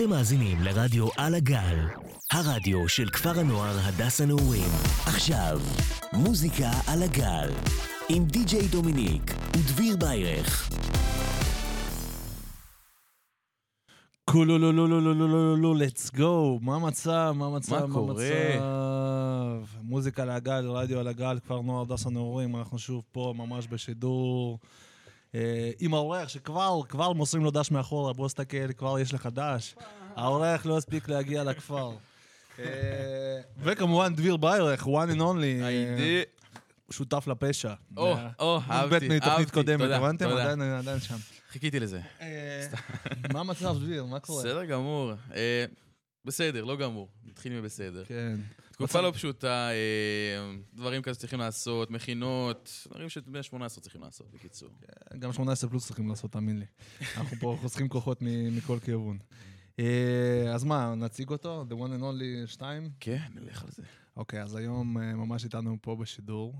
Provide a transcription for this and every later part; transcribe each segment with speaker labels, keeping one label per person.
Speaker 1: אתם מאזינים לרדיו על הגל, הרדיו של כפר הנוער הדס הנעורים. עכשיו, מוזיקה על הגל, עם די.ג'יי דומיניק ודביר ביירך.
Speaker 2: כולו לא לא לא לא לא לא לא let's go, מה המצב, מה המצב,
Speaker 3: מה?
Speaker 2: המצב? מוזיקה על הגל, רדיו על הגל, כפר נוער דס הנעורים, אנחנו שוב פה ממש בשידור. אה, עם האורח שכבר, כבר מוסרים לו דש מאחורה, בוא תסתכל, כבר יש לך דש. האורח לא הספיק להגיע לכפר. אה, וכמובן דביר ביירך, one and only, אה. שותף לפשע.
Speaker 3: או, או, אהבתי,
Speaker 2: בית מתוכנית
Speaker 3: אהבתי,
Speaker 2: קודמת,
Speaker 3: תודה,
Speaker 2: הבנתם?
Speaker 3: תודה.
Speaker 2: עדיין עדיין שם.
Speaker 3: חיכיתי לזה.
Speaker 2: מה המצב, דביר? מה קורה?
Speaker 3: בסדר גמור. בסדר, לא גמור. נתחיל מבסדר.
Speaker 2: כן.
Speaker 3: תקופה לא פשוטה, אה, דברים כזה צריכים לעשות, מכינות, דברים שבני 18 צריכים לעשות, בקיצור.
Speaker 2: גם 18 פלוס צריכים לעשות, תאמין לי. אנחנו פה חוסכים כוחות מכל כיוון. אה, אז מה, נציג אותו? The one and only 2?
Speaker 3: כן, נלך על זה.
Speaker 2: אוקיי, אז היום אה, ממש איתנו פה בשידור,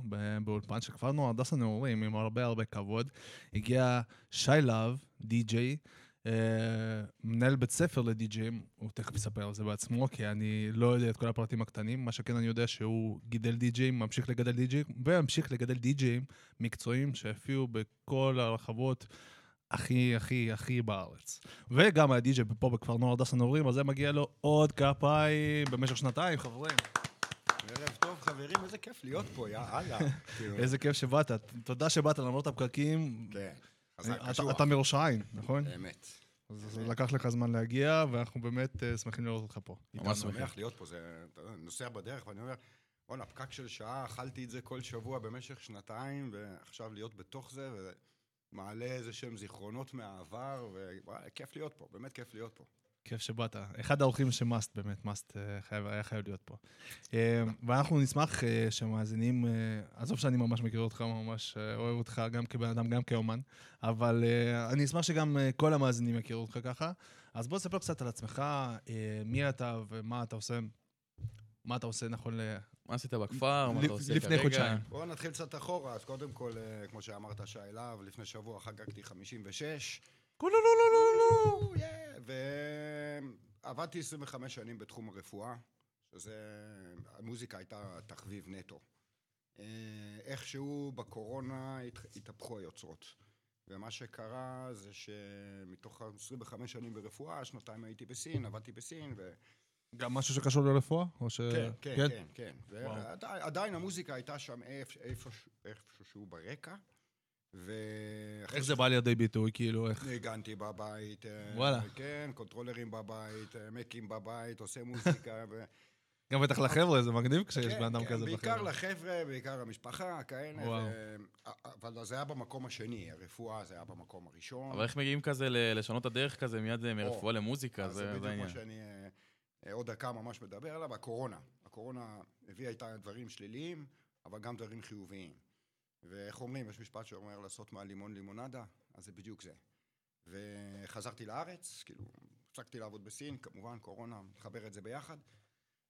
Speaker 2: באולפן של כפר נוער הדס הנעורים, עם הרבה הרבה כבוד. הגיע שי להב, די-ג'יי, מנהל בית ספר לדי-ג'ים, הוא תכף יספר על זה בעצמו, כי אני לא יודע את כל הפרטים הקטנים. מה שכן אני יודע שהוא גידל די-ג'ים, ממשיך לגדל די-ג'ים, וממשיך לגדל די-ג'ים מקצועיים שהופיעו בכל הרחבות. הכי, הכי, הכי בארץ. וגם היה די-ג'יי פה בכפר נוער דס הנעורים, אז זה מגיע לו עוד כפיים במשך שנתיים, חברים.
Speaker 4: ערב טוב, חברים, איזה כיף להיות פה, יא אללה.
Speaker 2: איזה כיף שבאת. תודה שבאת למרות הפקקים.
Speaker 4: כן, חזק,
Speaker 2: אתה-
Speaker 4: קשוח.
Speaker 2: אתה מראש העין, נכון?
Speaker 4: אמת.
Speaker 2: אז אז לקח לך זמן להגיע, ואנחנו באמת אה, שמחים לראות אותך פה.
Speaker 3: ממש
Speaker 4: אני. שמח להיות פה, זה... יודע, נוסע בדרך ואני אומר, בואנה, פקק של שעה, אכלתי את זה כל שבוע במשך שנתיים, ועכשיו להיות בתוך זה, ומעלה איזה שהם זיכרונות מהעבר, ווואלה, כיף להיות פה, באמת כיף להיות פה.
Speaker 2: כיף שבאת. אחד האורחים שמאסט, באמת, מאסט אה, חייב- היה חייב להיות פה. אה, ואנחנו נשמח אה, שמאזינים, עזוב שאני ממש מכיר אותך, ממש אוהב אותך גם כבן אדם, גם כאומן, אבל אני אשמח שגם כל המאזינים יכירו אותך ככה. אז בוא תספר קצת על עצמך, מי אתה ומה אתה עושה. מה אתה עושה נכון ל...
Speaker 3: מה עשית בכפר? מה אתה עושה כרגע?
Speaker 2: לפני חודשיים.
Speaker 4: בואו נתחיל קצת אחורה, אז קודם כל, כמו שאמרת, שי להב, לפני שבוע חגגתי 56.
Speaker 2: כולו לא לא לא לא.
Speaker 4: ועבדתי 25 שנים בתחום הרפואה, שזה... המוזיקה הייתה תחביב נטו. אה, איכשהו בקורונה הת- התהפכו היוצרות. ומה שקרה זה שמתוך ה-25 שנים ברפואה, שנתיים הייתי בסין, עבדתי בסין, ו...
Speaker 2: גם משהו שקשור לרפואה? או ש...
Speaker 4: כן, כן, כן, כן.
Speaker 2: וואו.
Speaker 4: ועדיין המוזיקה הייתה שם איפ- איפשהו- ברקע.
Speaker 2: איך זה בא לידי ביטוי, כאילו, איך...
Speaker 4: ניגנתי בבית, אה,
Speaker 2: וואלה.
Speaker 4: כן, קונטרולרים בבית, אה, מקים בבית, עושה מוזיקה. ו...
Speaker 2: גם בטח לחבר'ה, זה מגניב כשיש
Speaker 4: כן,
Speaker 2: בן אדם
Speaker 4: כן,
Speaker 2: כזה
Speaker 4: בעיקר
Speaker 2: בחבר'ה.
Speaker 4: לחבר'ה, בעיקר למשפחה, כאלה.
Speaker 2: וואו.
Speaker 4: ו... אבל זה היה במקום השני, הרפואה זה היה במקום הראשון.
Speaker 3: אבל איך מגיעים כזה ל- לשנות הדרך כזה מיד אה, מרפואה למוזיקה? זה
Speaker 4: זה
Speaker 3: זה
Speaker 4: בדיוק מה
Speaker 3: העניין.
Speaker 4: שאני עוד דקה ממש מדבר עליו, הקורונה. הקורונה הביאה איתה דברים שליליים, אבל גם דברים חיוביים. ואיך אומרים, יש משפט שאומר לעשות מהלימון לימונדה, אז זה בדיוק זה. וחזרתי לארץ, כאילו, הפסקתי לעבוד בסין, כמובן, קורונה, מחבר את זה ביחד.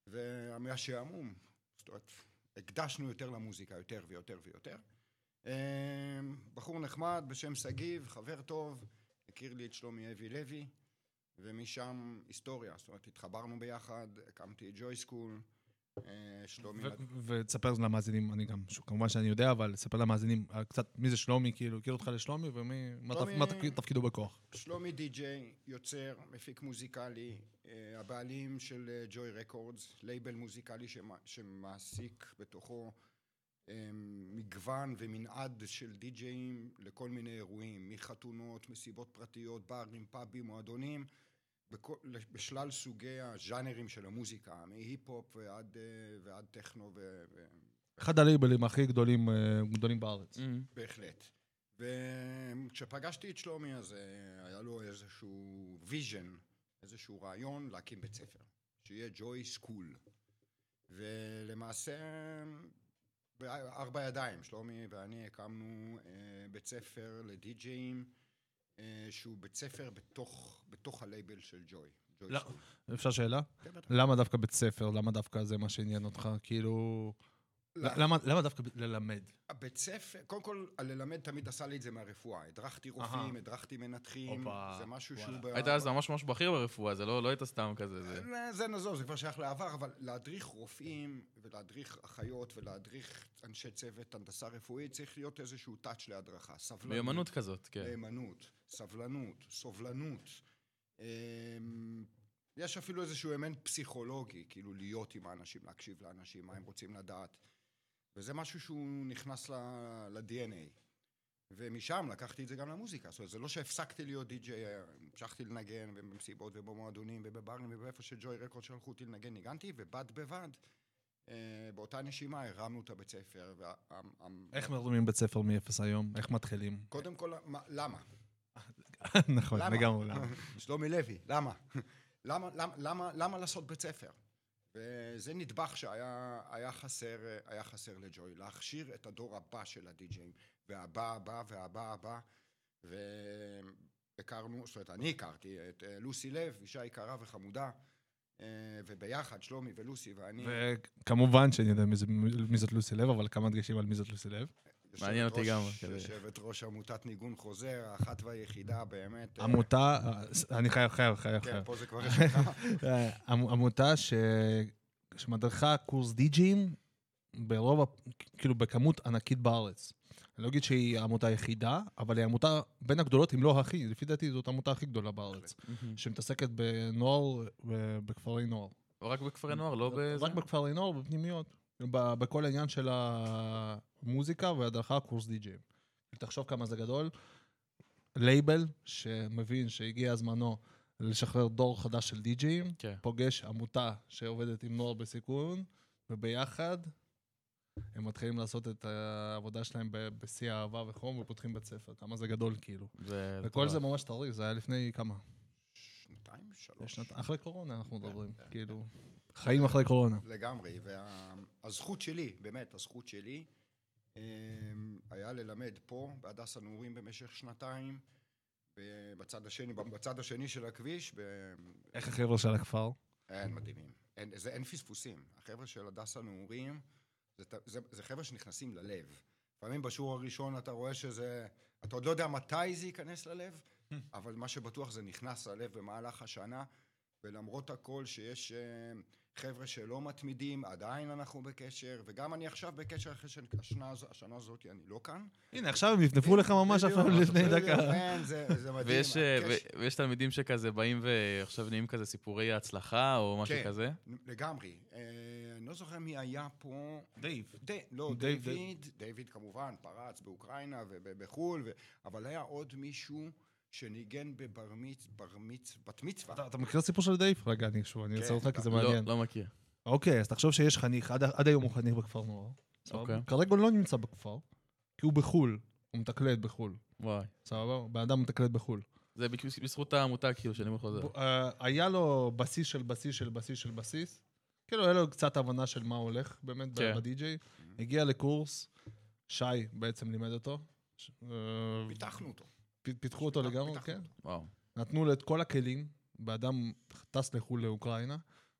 Speaker 4: והשעמום, זאת אומרת, הקדשנו יותר למוזיקה, יותר ויותר ויותר. אה, בחור נחמד בשם שגיב, חבר טוב, הכיר לי את שלומי אבי לוי, ומשם היסטוריה, זאת אומרת, התחברנו ביחד, הקמתי את Joy School, שלומי...
Speaker 2: ו- ותספר למאזינים, אני גם, כמובן שאני יודע, אבל ספר למאזינים אה, קצת מי זה שלומי, כאילו, הכיר אותך לשלומי, ומי, מה
Speaker 4: שלומי-
Speaker 2: תפ- מה תפקיד- תפקידו בכוח.
Speaker 4: שלומי די-ג'יי, יוצר, מפיק מוזיקלי, אה, הבעלים של אה, Joy Records, לייבל מוזיקלי שמע- שמעסיק בתוכו אה, מגוון ומנעד של די-ג'אים לכל מיני אירועים, מחתונות, מסיבות פרטיות, ברים, פאבים, מועדונים, בכל, בשלל סוגי הז'אנרים של המוזיקה, מהיפ-הופ ועד, אה, ועד טכנו ו... ו...
Speaker 2: אחד הלייבלים הכי גדולים, אה, גדולים בארץ.
Speaker 3: אמ,
Speaker 4: בהחלט. וכשפגשתי את שלומי, אז אה, היה לו איזשהו vision, איזשהו רעיון להקים בית ספר, שיהיה ג'וי סקול. ולמעשה, בארבע ידיים, שלומי ואני הקמנו אה, בית ספר לדי-ג'אים, שהוא בית ספר בתוך, בתוך הלייבל של ג'וי.
Speaker 2: לא. אפשר שאלה?
Speaker 4: כן.
Speaker 2: למה דווקא בית ספר? למה דווקא זה מה שעניין אותך? כאילו... למה למה דווקא ללמד?
Speaker 4: הבית ספר, קודם כל, הללמד תמיד עשה לי את זה מהרפואה. הדרכתי רופאים. הדרכתי מנתחים,
Speaker 2: הופה,
Speaker 4: זה משהו
Speaker 2: וואלה.
Speaker 4: שהוא...
Speaker 3: היית אז ממש ממש בכיר ברפואה, זה לא לא היית סתם כזה. זה-
Speaker 4: אה, זה נעזוב, זה כבר שייך לעבר, אבל להדריך רופאים ולהדריך אחיות ולהדריך אנשי צוות הנדסה רפואית צריך להיות איזשהו טאץ' להדרכה. סבלנות.
Speaker 3: מיומנות כזאת, כן.
Speaker 4: נאמנות, סבלנות, סובלנות. אמ, יש אפילו איזשהו אלמנט פסיכולוגי, כאילו להיות עם האנשים, להקשיב לאנשים, מה הם רוצים לדעת. וזה משהו שהוא נכנס ל-DNA. ומשם לקחתי את זה גם למוזיקה. זאת אומרת, זה לא שהפסקתי להיות די-ג'יי, המשכתי לנגן במסיבות ובמועדונים ובברים ובאיפה שג'וי רקורד שלחו אותי לנגן, ניגנתי, ובד בבד, אה, באותה נשימה הרמנו את הבית ספר. וה-
Speaker 2: איך מרמים בית ספר מ-0 היום? איך מתחילים?
Speaker 4: קודם כל, מה- למה?
Speaker 2: נכון? לגמרי, למה?
Speaker 4: שלומי לוי, למה? למה, למה, למה, למה לעשות בית ספר? וזה נדבך שהיה היה חסר, היה חסר לג'וי, להכשיר את הדור הבא של הדי-ג'אים, והבא הבא והבא הבא, והכרנו, זאת אומרת, אני הכרתי את אה, לוסי לב, אישה יקרה וחמודה, אה, וביחד, שלומי ולוסי ואני...
Speaker 2: וכמובן שאני יודע מי זאת לוסי לב, אבל כמה דגשים על מי זאת לוסי לב.
Speaker 3: מעניין אותי גם.
Speaker 4: יושבת ראש עמותת ניגון חוזר, האחת והיחידה באמת. אה,
Speaker 2: עמותה, אה, אני חייב, חייב, חייב,
Speaker 4: כן. פה זה כבר יש לך.
Speaker 2: אה, עמ- עמותה ש... שמדריכה קורס די-ג'ים ברוב, כאילו בכמות ענקית בארץ. אני לא אגיד שהיא העמותה היחידה, אבל היא עמותה בין הגדולות, אם לא הכי, לפי דעתי זאת העמותה הכי גדולה בארץ, שמתעסקת בנוער ובכפרי נוער.
Speaker 3: רק בכפרי נוער, לא בזה?
Speaker 2: רק בכפרי נוער, בפנימיות. ב- בכל העניין של המוזיקה והדרכה קורס די-ג'ים. תחשוב כמה זה גדול. לייבל שמבין שהגיע זמנו לשחרר דור חדש של די-ג'ים,
Speaker 3: כן.
Speaker 2: פוגש עמותה שעובדת עם נוער בסיכון, וביחד הם מתחילים לעשות את העבודה שלהם בשיא האהבה וחום ופותחים בית ספר. כמה זה גדול כאילו.
Speaker 3: זה
Speaker 2: וכל זה ממש טרי, זה היה לפני כמה?
Speaker 4: שנתיים, שלוש.
Speaker 2: שנת... אחרי קורונה אנחנו מדברים. כאילו, חיים אחרי קורונה.
Speaker 4: לגמרי, והזכות שלי, באמת, הזכות שלי, אמ, היה ללמד פה, בהדסה נעורים במשך שנתיים, בצד השני, בצד השני של הכביש, ב...
Speaker 2: איך החבר'ה של הכפר?
Speaker 4: אין מדהימים. אין, זה, אין פספוסים. החבר'ה של הדסה נעורים, זה, זה, זה חבר'ה שנכנסים ללב. לפעמים בשיעור הראשון אתה רואה שזה... אתה עוד לא יודע מתי זה ייכנס ללב, אבל מה שבטוח זה נכנס ללב במהלך השנה, ולמרות הכל שיש אה, חבר'ה שלא מתמידים, עדיין אנחנו בקשר, וגם אני עכשיו בקשר אחרי שהשנה השנה הזאת אני לא כאן.
Speaker 2: הנה, עכשיו הם נפנפו לך ממש אפילו לפני דקה.
Speaker 4: אין, זה, זה מדהים.
Speaker 3: ויש, אה, ויש תלמידים שכזה באים ועכשיו נהיים כזה סיפורי הצלחה או משהו
Speaker 4: כן.
Speaker 3: כזה?
Speaker 4: לגמרי. אה, אני לא זוכר מי היה פה.
Speaker 2: דייב.
Speaker 4: די, לא,
Speaker 2: דייב-
Speaker 4: דיוויד, דיוויד כמובן, פרץ באוקראינה ובחו"ל, ו... אבל היה עוד מישהו שניגן בבר מצ... בר מצ... בת מצווה.
Speaker 2: אתה אתה מכיר את הסיפור של דייב? רגע, אני שוב, אני
Speaker 4: כן,
Speaker 2: אעצור אותך כי זה
Speaker 4: לא,
Speaker 2: מעניין.
Speaker 3: לא, לא מכיר.
Speaker 2: אוקיי, אז תחשוב שיש חניך, עד- עד היום הוא חניך בכפר נוער.
Speaker 3: אוקיי.
Speaker 2: כרגע הוא לא נמצא בכפר, כי הוא בחו"ל. הוא מתקלט בחו"ל.
Speaker 3: וואי.
Speaker 2: סבבה? בן אדם מתקלט בחו"ל.
Speaker 3: זה בזכות העמותה, כאילו, שאני חוזר.
Speaker 2: ב- אה, היה לו בסיס של בסיס של בסיס של בסיס. כאילו, היה לו קצת הבנה של מה הולך באמת
Speaker 3: כן.
Speaker 2: בדי-ג'יי. הגיע לקורס, שי בעצם לימד אותו. ש- אה,
Speaker 4: פיתחנו אותו.
Speaker 2: פיתחו אותו לגמרי. כן.
Speaker 3: וואו.
Speaker 2: נתנו לו את כל הכלים, באדם טס לחו"ל לאוקראינה,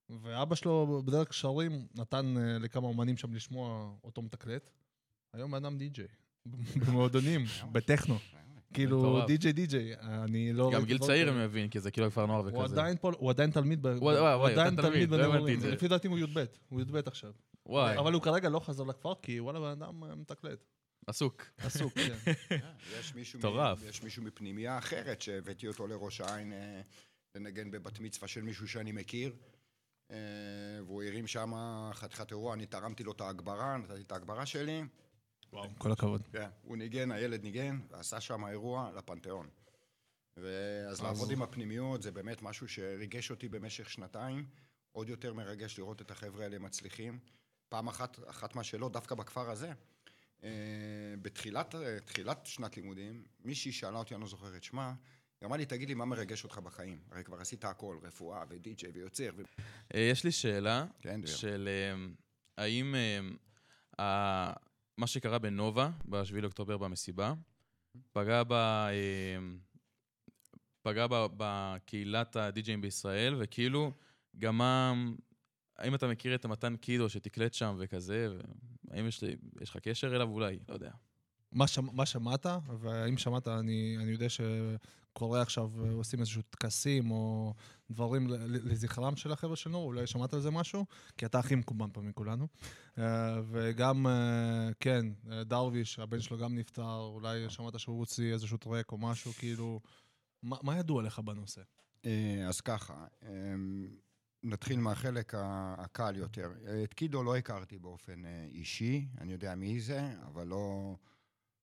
Speaker 2: ואבא שלו בדרך קשרים נתן אה, לכמה אומנים שם לשמוע אותו מתקלט. היום האדם די-ג'יי, במועדונים, בטכנו. כאילו. די-ג'יי די-ג'יי, אני לא...
Speaker 3: גם גיל צעיר. אני מבין, כי זה כאילו כפר נוער
Speaker 2: הוא
Speaker 3: וכזה.
Speaker 2: עדיין פה, הוא עדיין תלמיד, הוא עדיין תלמיד בנעורים. לפי דעתי הוא י"ב, הוא י"ב עכשיו.
Speaker 3: וואי,
Speaker 2: אבל הוא כרגע לא חזר לכפר, כי וואלה, בן אדם אה, מתקלט.
Speaker 3: עסוק.
Speaker 2: עסוק, כן.
Speaker 4: יש מישהו,
Speaker 3: מטורף.
Speaker 4: יש מישהו מפנימייה אחרת שהבאתי אותו לראש העין אה, לנגן בבת מצווה של מישהו שאני מכיר. אה, והוא הרים שם חתיכת אירוע, אני תרמתי לו את ההגברה, נתתי את ההגברה שלי.
Speaker 2: כל הכבוד.
Speaker 4: כן, הוא ניגן, הילד ניגן, ועשה שם אירוע לפנתיאון. ואז לעבוד עם הפנימיות זה באמת משהו שריגש אותי במשך שנתיים. עוד יותר מרגש לראות את החבר'ה האלה מצליחים. פעם אחת, אחת מהשאלות, דווקא בכפר הזה, אה, בתחילת אה, שנת לימודים, מישהי שאלה אותי, אני לא זוכר את שמה, היא אמרה לי, תגיד לי, מה מרגש אותך בחיים? הרי כבר עשית הכל, רפואה ודי-ג'יי ויוצר. ו...
Speaker 3: אה, יש לי שאלה,
Speaker 4: כן.
Speaker 3: של אה, האם אה, מה שקרה בנובה, ב-7 לאוקטובר במסיבה, פגע ב... אה, פגע בקהילת הדי-ג'אים בישראל, וכאילו, גם מה... האם אתה מכיר את המתן קידו שתקלט שם וכזה, האם יש, לי- יש לך קשר אליו אולי? לא יודע.
Speaker 2: מה, שמ, מה שמעת, והאם שמעת, אני, אני יודע שקורה עכשיו, עושים איזשהו טקסים או דברים לזכרם של החבר'ה של נור, אולי שמעת על זה משהו? כי אתה הכי מקומן פה מכולנו. אה, וגם, אה, כן, אה, דרוויש, הבן שלו גם נפטר, אולי שמעת שהוא הוציא איזשהו טרק או משהו, כאילו... מה, מה ידוע לך בנושא?
Speaker 4: אז ככה, אמ, נתחיל מהחלק הקל יותר. את קידו לא הכרתי באופן אה, אישי, אני יודע מי זה, אבל לא,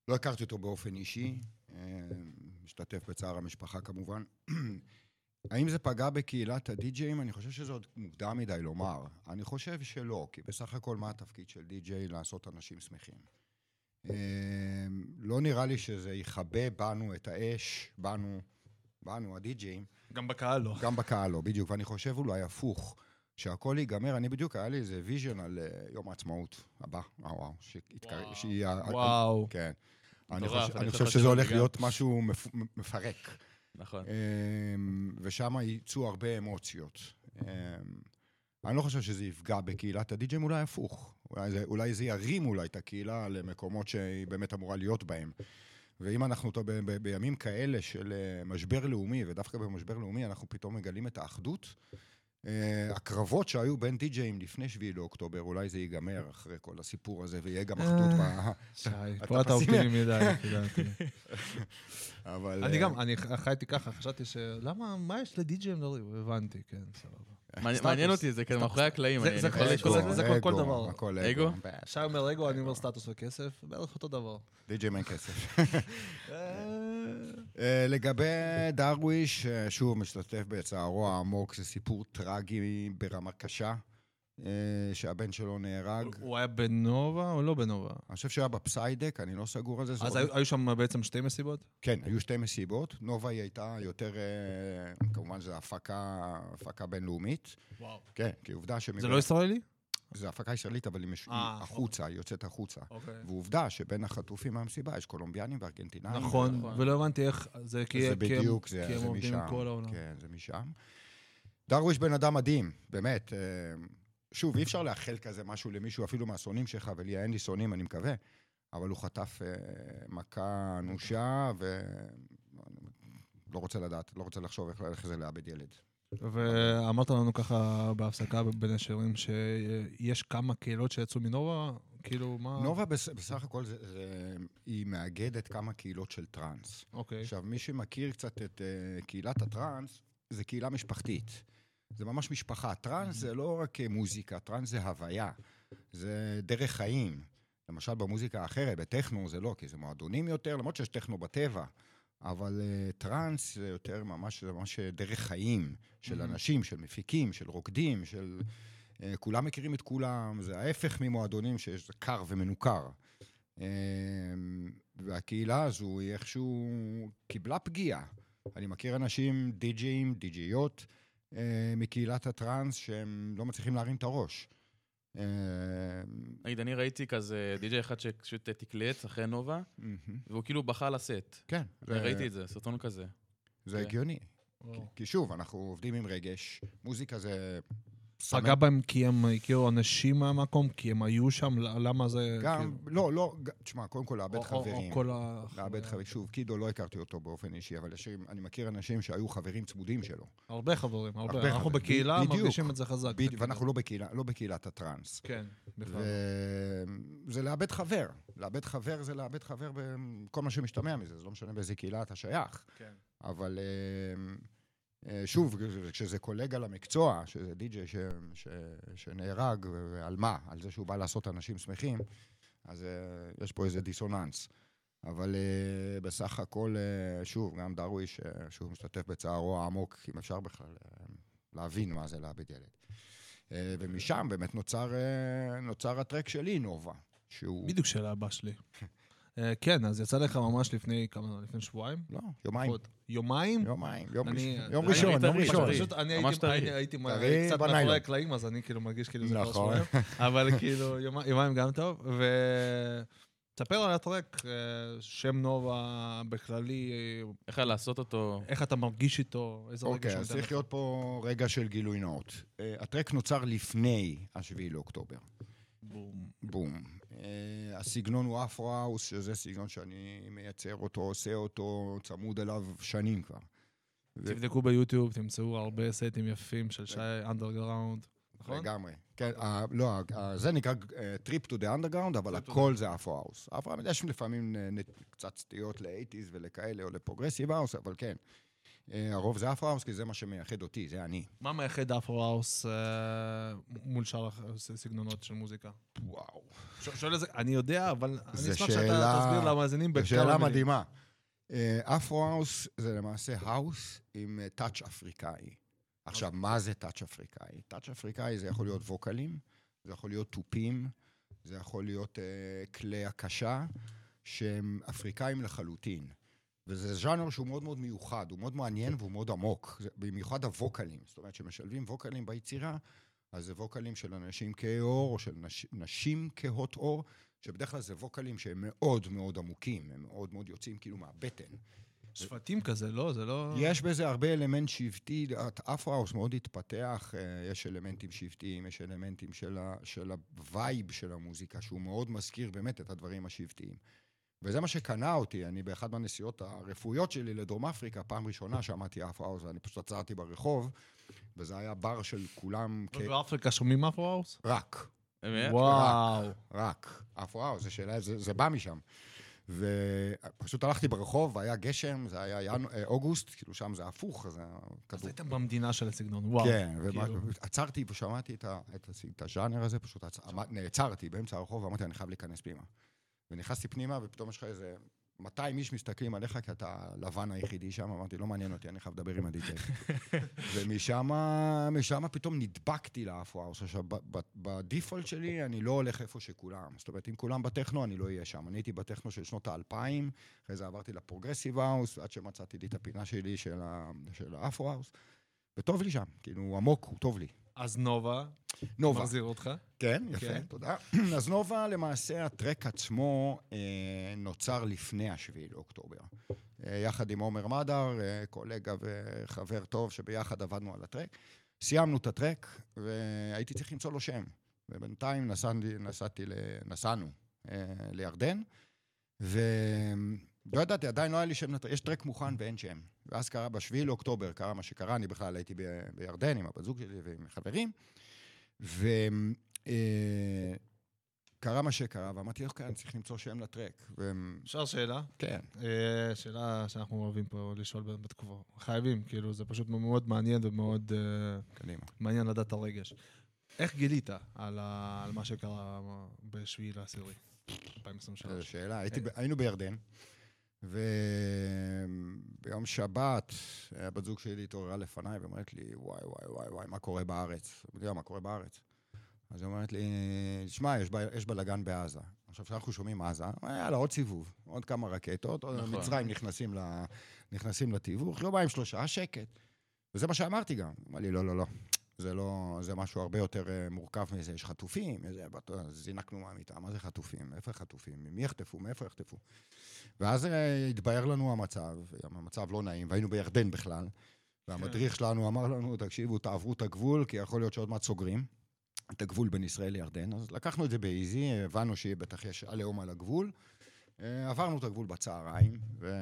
Speaker 4: לא הכרתי אותו באופן אישי. אה, משתתף בצער המשפחה כמובן. האם זה פגע בקהילת הדי-ג'אים? אני חושב שזה עוד מוקדם מדי לומר. אני חושב שלא, כי בסך הכל מה התפקיד של די-ג'יי? לעשות אנשים שמחים. אה, לא נראה לי שזה יכבה בנו את האש, בנו, בנו הדי-ג'אים,
Speaker 2: גם בקהל לא.
Speaker 4: גם בקהל לא, בדיוק, ואני חושב אולי הפוך, שהכל ייגמר, אני בדיוק, היה לי איזה vision על אה, יום העצמאות הבא, וואו, וואו, שיתקר-. שיהיה...
Speaker 2: וואו.
Speaker 4: כן. אני חושב-
Speaker 3: אני
Speaker 4: שזה
Speaker 3: שזה
Speaker 4: הולך. להיות משהו מפ- מפרק.
Speaker 3: נכון.
Speaker 4: אמ, ושם יצאו הרבה אמוציות. אמ, אני לא חושב שזה יפגע בקהילת הדי-ג'ים, אולי הפוך. אולי זה, אולי זה ירים אולי את הקהילה למקומות שהיא באמת אמורה להיות בהם. ואם אנחנו ב- ב- בימים כאלה של אה, משבר לאומי, ודווקא במשבר לאומי אנחנו פתאום מגלים את האחדות, אה, הקרבות שהיו בין די-ג'אים לפני 7 לאוקטובר, אולי זה ייגמר אחרי כל הסיפור הזה, ויהיה גם אחדות ב...
Speaker 2: שי, פה אתה. אופטימי מדי, לפי דעתי.
Speaker 4: אבל...
Speaker 2: אני
Speaker 4: אה,
Speaker 2: גם, אני חייתי ככה, חשבתי ש... למה, מה יש לדי-ג'ים לריב? הבנתי, כן, סבבה.
Speaker 3: מעניין-
Speaker 2: סטטוס.
Speaker 3: מעניין אותי, זה כזה מאחורי הקלעים,
Speaker 2: זה-
Speaker 3: אני
Speaker 2: זה
Speaker 3: אני יכול
Speaker 2: זה-
Speaker 3: לשאול
Speaker 2: זה-
Speaker 3: את זה?
Speaker 2: זה כמו כל דבר.
Speaker 4: הכל
Speaker 3: אגו?
Speaker 2: שי אומר אגו, אני אומר סטטוס וכסף, בערך אותו דבר.
Speaker 4: די.ג'י אין כסף. אה, לגבי דרוויש, אה, שוב, משתתף בצערו העמוק, זה סיפור טרגי ברמה קשה, אה, שהבן שלו נהרג.
Speaker 2: הוא היה בנובה או לא בנובה?
Speaker 4: אני חושב שהוא היה בפסיידק, אני לא סגור על זה.
Speaker 2: אז היו שם בעצם שתי מסיבות?
Speaker 4: כן, היו שתי מסיבות. נובה היא הייתה יותר, אה, כמובן זו הפקה, הפקה בינלאומית.
Speaker 2: וואו.
Speaker 4: כן, כי עובדה שמבין...
Speaker 2: זה לא ישראלי?
Speaker 4: זו הפקה ישראלית, אבל היא מש-
Speaker 2: אה,
Speaker 4: היא החוצה, היא יוצאת החוצה.
Speaker 2: אוקיי.
Speaker 4: ועובדה שבין החטופים מהמסיבה יש קולומביאנים וארגנטינאים.
Speaker 2: נכון,
Speaker 3: נכון.
Speaker 2: ולא הבנתי איך, זה כי
Speaker 4: זה
Speaker 2: כי הם-
Speaker 4: זה,
Speaker 2: כי הם עובדים. עם כל העולם.
Speaker 4: כן, זה משם. דרוויש בן אדם מדהים, באמת. שוב, אי אפשר לאחל כזה משהו למישהו, אפילו מהשונאים שלך, ולי אין לי שונאים, אני מקווה, אבל הוא חטף אה, מכה אנושה, ולא רוצה לדעת, לא רוצה לחשוב איך, איך זה לאבד ילד.
Speaker 2: ואמרת לנו ככה בהפסקה בין השירים שיש כמה קהילות שיצאו מנובה, כאילו מה...
Speaker 4: נובה בס, בסך הכל זה, זה, היא מאגדת כמה קהילות של טראנס.
Speaker 2: אוקיי.
Speaker 4: עכשיו, מי שמכיר קצת את uh, קהילת הטראנס, זה קהילה משפחתית. זה ממש משפחה. טראנס זה לא רק אה, מוזיקה, טראנס זה הוויה. זה דרך חיים. למשל במוזיקה האחרת, בטכנו זה לא, כי זה מועדונים יותר, למרות שיש טכנו בטבע. אבל אה, טראנס זה יותר ממש, זה ממש דרך חיים של
Speaker 2: Mhm.
Speaker 4: אנשים, של מפיקים, של רוקדים, של... אה, כולם מכירים את כולם, זה ההפך ממועדונים שיש זה קר ומנוכר. אה, והקהילה הזו היא איכשהו קיבלה פגיעה. אני מכיר אנשים, די-ג'אים, די-ג'יות, אה, מקהילת הטראנס, שהם לא מצליחים להרים את הראש. אה,
Speaker 3: נגיד, אני ראיתי כזה די.ג'יי אחד שפשוט תקלט אחרי נובה. והוא כאילו בכה לשאת.
Speaker 4: כן,
Speaker 3: ראיתי את זה, סרטון כזה.
Speaker 4: זה
Speaker 3: כן.
Speaker 4: הגיוני. כי שוב, אנחנו עובדים עם רגש, מוזיקה זה...
Speaker 2: פגע בהם כי הם הכירו אנשים מהמקום, כי הם היו שם, למה זה...
Speaker 4: גם,
Speaker 2: כאילו-
Speaker 4: לא, לא, תשמע, קודם כל לאבד
Speaker 2: או- או-
Speaker 4: חברים.
Speaker 2: כל ה...
Speaker 4: לאבד חברים. שוב, קידו לא הכרתי אותו באופן אישי, אבל יש, אני מכיר אנשים שהיו חברים צמודים שלו.
Speaker 2: הרבה חברים, הרבה.
Speaker 4: הרבה
Speaker 2: אנחנו
Speaker 4: חברים.
Speaker 2: בקהילה
Speaker 4: בדיוק.
Speaker 2: מרגישים את זה חזק.
Speaker 4: בדיוק, ואנחנו לא בקהילה, לא בקהילת הטראנס.
Speaker 2: כן, בכלל.
Speaker 4: וזה לאבד חבר. לאבד חבר זה לאבד חבר בכל מה שמשתמע מזה, זה לא משנה באיזה קהילה אתה שייך.
Speaker 2: כן.
Speaker 4: אבל אה, שוב, כשזה קולגה למקצוע, שזה די.ג'יי ש, ש, שנהרג, ועל מה? על זה שהוא בא לעשות אנשים שמחים, אז אה, יש פה איזה דיסוננס. אבל אה, בסך הכל, אה, שוב, גם דרוויש, אה, שהוא משתתף בצערו העמוק, אם אפשר בכלל אה, להבין מה זה לאבד ילד. אה, ומשם באמת נוצר, אה, נוצר הטרק שלי, נובה, שהוא...
Speaker 2: בדיוק שאלה הבאה שלי. אה, כן, אז יצא לך ממש לפני כמה, לפני שבועיים?
Speaker 4: לא, יומיים.
Speaker 2: עוד יומיים?
Speaker 4: יומיים, יום
Speaker 2: אני-
Speaker 4: ראשון, יום ראשון.
Speaker 2: פשוט אני
Speaker 3: ממש
Speaker 2: הייתי-
Speaker 3: טרי.
Speaker 2: אני הייתי מ-
Speaker 4: טרי
Speaker 2: קצת. מאחורי הקלעים, אז אני כאילו מרגיש כאילו זה כבר
Speaker 4: נכון.
Speaker 2: שבועיים. אבל כאילו, יומי- יומיים גם טוב. ו... תספר על ה track, אה, שם נובה בכללי,
Speaker 3: איך היה לעשות אותו?
Speaker 2: איך אתה מרגיש איתו, איזה רגע
Speaker 4: אוקיי,
Speaker 2: שהוא
Speaker 4: אז צריך. להיות פה רגע של גילוי נאות. אה, ה track נוצר לפני השביעי לאוקטובר.
Speaker 2: בום.
Speaker 4: בום. אה, הסגנון הוא אפרו-האוס, שזה סגנון שאני מייצר אותו, עושה אותו, צמוד אליו שנים כבר.
Speaker 2: תבדקו ביוטיוב, תמצאו הרבה סטים יפים של שי אנדרגראונד, נכון?
Speaker 4: לגמרי. כן, לא, זה נקרא
Speaker 2: Trip to the Underground, אבל
Speaker 4: הכל זה אפרו-האוס. אפרו, יש לפעמים אה, קצת סטיות ל-80's ולכאלה, או לפרוגרסיב האוס, אבל כן. אה, הרוב זה אפרו-האוס, כי זה מה שמייחד אותי, זה אני.
Speaker 2: מה מייחד אפרו-האוס אה, מול שאר הס- סגנונות של מוזיקה?
Speaker 4: וואו.
Speaker 2: שואל את זה, אני יודע, אבל אני אשמח שאתה תסביר למאזינים
Speaker 4: זו
Speaker 2: בכמה
Speaker 4: שאלה. מדהימה. אה, אפרו-האוס זה למעשה האוס עם אה, touch אפריקאי. עכשיו, מה זה touch אפריקאי? touch אפריקאי זה יכול להיות ווקלים, זה יכול להיות תופים, זה יכול להיות אה, כלי הקשה, שהם אפריקאים לחלוטין. וזה ז'אנר שהוא מאוד מאוד מיוחד, הוא מאוד מעניין והוא מאוד עמוק, במיוחד הווקלים. זאת אומרת, כשמשלבים ווקלים ביצירה, אז זה ווקלים של אנשים כהי עור, או של נש, נשים כהות עור, שבדרך כלל זה ווקלים שהם מאוד מאוד עמוקים, הם מאוד מאוד יוצאים כאילו מהבטן.
Speaker 2: שבטים כזה, לא? זה לא...
Speaker 4: יש בזה הרבה אלמנט שבטי, Afro-house מאוד התפתח, אה, יש אלמנטים שבטיים, יש אלמנטים של, ה, של ה vibe של המוזיקה, שהוא מאוד מזכיר באמת את הדברים השבטיים. וזה מה שקנה אותי, אני באחת מהנסיעות הרפואיות שלי לדרום אפריקה, פעם ראשונה שמעתי Afro-house, ואני פשוט עצרתי ברחוב, וזה היה בר של כולם כ...
Speaker 2: באפריקה שומעים Afro-house?
Speaker 4: רק,
Speaker 3: באמת?
Speaker 2: וואו.
Speaker 4: רק. Afro-house, זה שאלה, זה, בא משם. ופשוט הלכתי ברחוב, והיה גשם, זה היה. אה, אוגוסט, כאילו שם זה הפוך, אז היה
Speaker 2: אז. הייתם במדינה של הסגנון, וואו.
Speaker 4: כן,
Speaker 2: כאילו.
Speaker 4: ועצרתי ושמעתי את, הז'אנר הזה, פשוט נעצרתי באמצע הרחוב ואמרתי, אני חייב להיכנס פנימה. ונכנסתי פנימה, ופתאום יש לך איזה 200 איש מסתכלים עליך, כי אתה הלבן היחידי שם, אמרתי, לא מעניין אותי, אני חייב לדבר עם הדי-ג'יי. ומשם משם פתאום נדבקתי ל Afro-house. עכשיו, ב default שלי, אני לא הולך איפה שכולם. זאת אומרת, אם כולם בטכנו, אני לא אהיה שם. אני הייתי בטכנו של שנות האלפיים, אחרי זה עברתי ל progressive house, עד שמצאתי לי את הפינה שלי של, ה- של ה Afro-house. וטוב לי שם, כאילו, הוא עמוק, הוא טוב לי.
Speaker 2: אז נובה,
Speaker 4: נובה.
Speaker 2: מחזיר אותך.
Speaker 4: כן, יפה,
Speaker 2: כן.
Speaker 4: תודה. אז נובה, למעשה, ה track עצמו אה, נוצר לפני השביעי לאוקטובר. אה, יחד עם עומר מדר, אה, קולגה וחבר טוב, שביחד עבדנו על הטרק. סיימנו את הטרק, והייתי צריך למצוא לו שם. ובינתיים נסעתי, נסעתי ל... נסענו אה, לירדן, ולא ידעתי, עדיין לא היה לי שם לטרק. יש טרק מוכן ואין שם. ואז קרה, בשביעי לאוקטובר קרה מה שקרה, אני בכלל הייתי בירדן עם הבת זוג שלי ועם חברים, וקרה מה שקרה, ואמרתי, אוקיי, אני צריך למצוא שם לטרק.
Speaker 2: אפשר שאלה?
Speaker 4: כן.
Speaker 2: אה, שאלה שאנחנו אוהבים פה לשאול בתקופה. חייבים, כאילו, זה פשוט מאוד מעניין ומאוד אה. מעניין לדעת את הרגש. איך גילית על מה שקרה בשביעי לעשירי, 2023?
Speaker 4: זו שאלה. היינו בירדן, וביום שבת, הבת זוג שלי התעוררה לפניי ואומרת לי, וואי, וואי, וואי, וואי, מה קורה בארץ? אמרתי לה, מה קורה בארץ? אז היא אומרת לי, שמע, יש, ב- יש בלאגן בעזה. עכשיו, כשאנחנו שומעים עזה, יאללה, עוד סיבוב, עוד כמה רקטות, עוד
Speaker 3: נכון.
Speaker 4: מצרים נכנסים, ל, נכנסים לתיווך, יומיים שלושה, שקט. וזה מה שאמרתי גם. אמר לי, לא, לא, לא. זה לא, זה משהו הרבה יותר אה, מורכב מזה. יש חטופים, איזה, זינקנו מהמיטה, מה זה חטופים? איפה חטופים? ממי יחטפו? מאיפה יחטפו? ואז אה, התבהר לנו המצב, המצב לא נעים, והיינו בירדן בכלל. והמדריך שלנו אמר לנו, תקשיבו, תעברו את הגבול, כי יכול להיות שעוד מעט סוגרים את הגבול בין ישראל לירדן. אז לקחנו את זה באיזי, הבנו שבטח יש עליהום על הגבול. אה, עברנו את הגבול בצהריים, ו...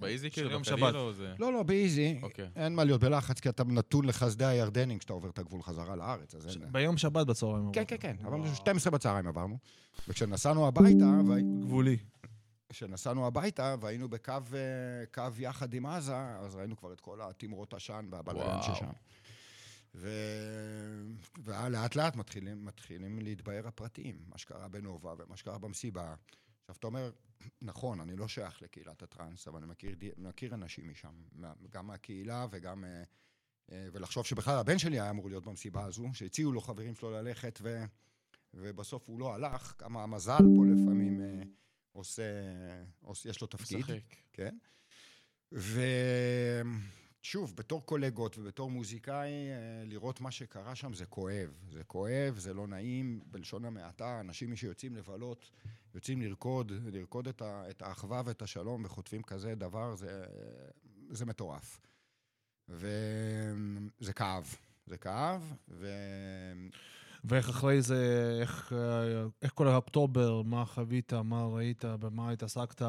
Speaker 3: באיזי כאילו,
Speaker 2: יום שבת.
Speaker 3: או זה?
Speaker 4: לא, לא, באיזי.
Speaker 3: אוקיי.
Speaker 4: אין מה להיות בלחץ, כי אתה נתון לחסדי הירדנים כשאתה עובר את הגבול חזרה לארץ, אז אין...
Speaker 2: ביום שבת בצהריים.
Speaker 4: כן. כן, כן, עברנו
Speaker 2: וואו.
Speaker 4: 12 בצהריים עברנו. וכשנסענו הביתה, והי-
Speaker 2: גבולי.
Speaker 4: כשנסענו הביתה והיינו בקו אה, קו יחד עם עזה, אז ראינו כבר את כל התמרות עשן והבלגן
Speaker 3: וואו.
Speaker 4: ששם. ו... ולאט לאט מתחילים, מתחילים להתבהר הפרטים, מה שקרה בנובה ומה שקרה במסיבה. עכשיו, אתה אומר, נכון, אני לא שייך לקהילת הטראנס, אבל אני מכיר, מכיר אנשים משם, גם מהקהילה וגם... אה, אה, ולחשוב שבכלל הבן שלי היה אמור להיות במסיבה הזו, שהציעו לו חברים שלו ללכת, ו... ובסוף הוא לא הלך, כמה המזל פה לפעמים אה, עושה, עושה, יש לו תפקיד.
Speaker 3: משחק.
Speaker 4: כן. ו... שוב, בתור קולגות ובתור מוזיקאי, אה, לראות מה שקרה שם זה כואב. זה כואב, זה לא נעים, בלשון המעטה. אנשים שיוצאים לבלות, יוצאים לרקוד, לרקוד את, ה, את האחווה ואת השלום, וחוטפים כזה דבר, זה, זה מטורף. וזה כאב. זה כאב, ו...
Speaker 2: ואיך אחרי זה, איך, אה, איך כל האוקטובר, מה חווית, מה ראית, במה התעסקת,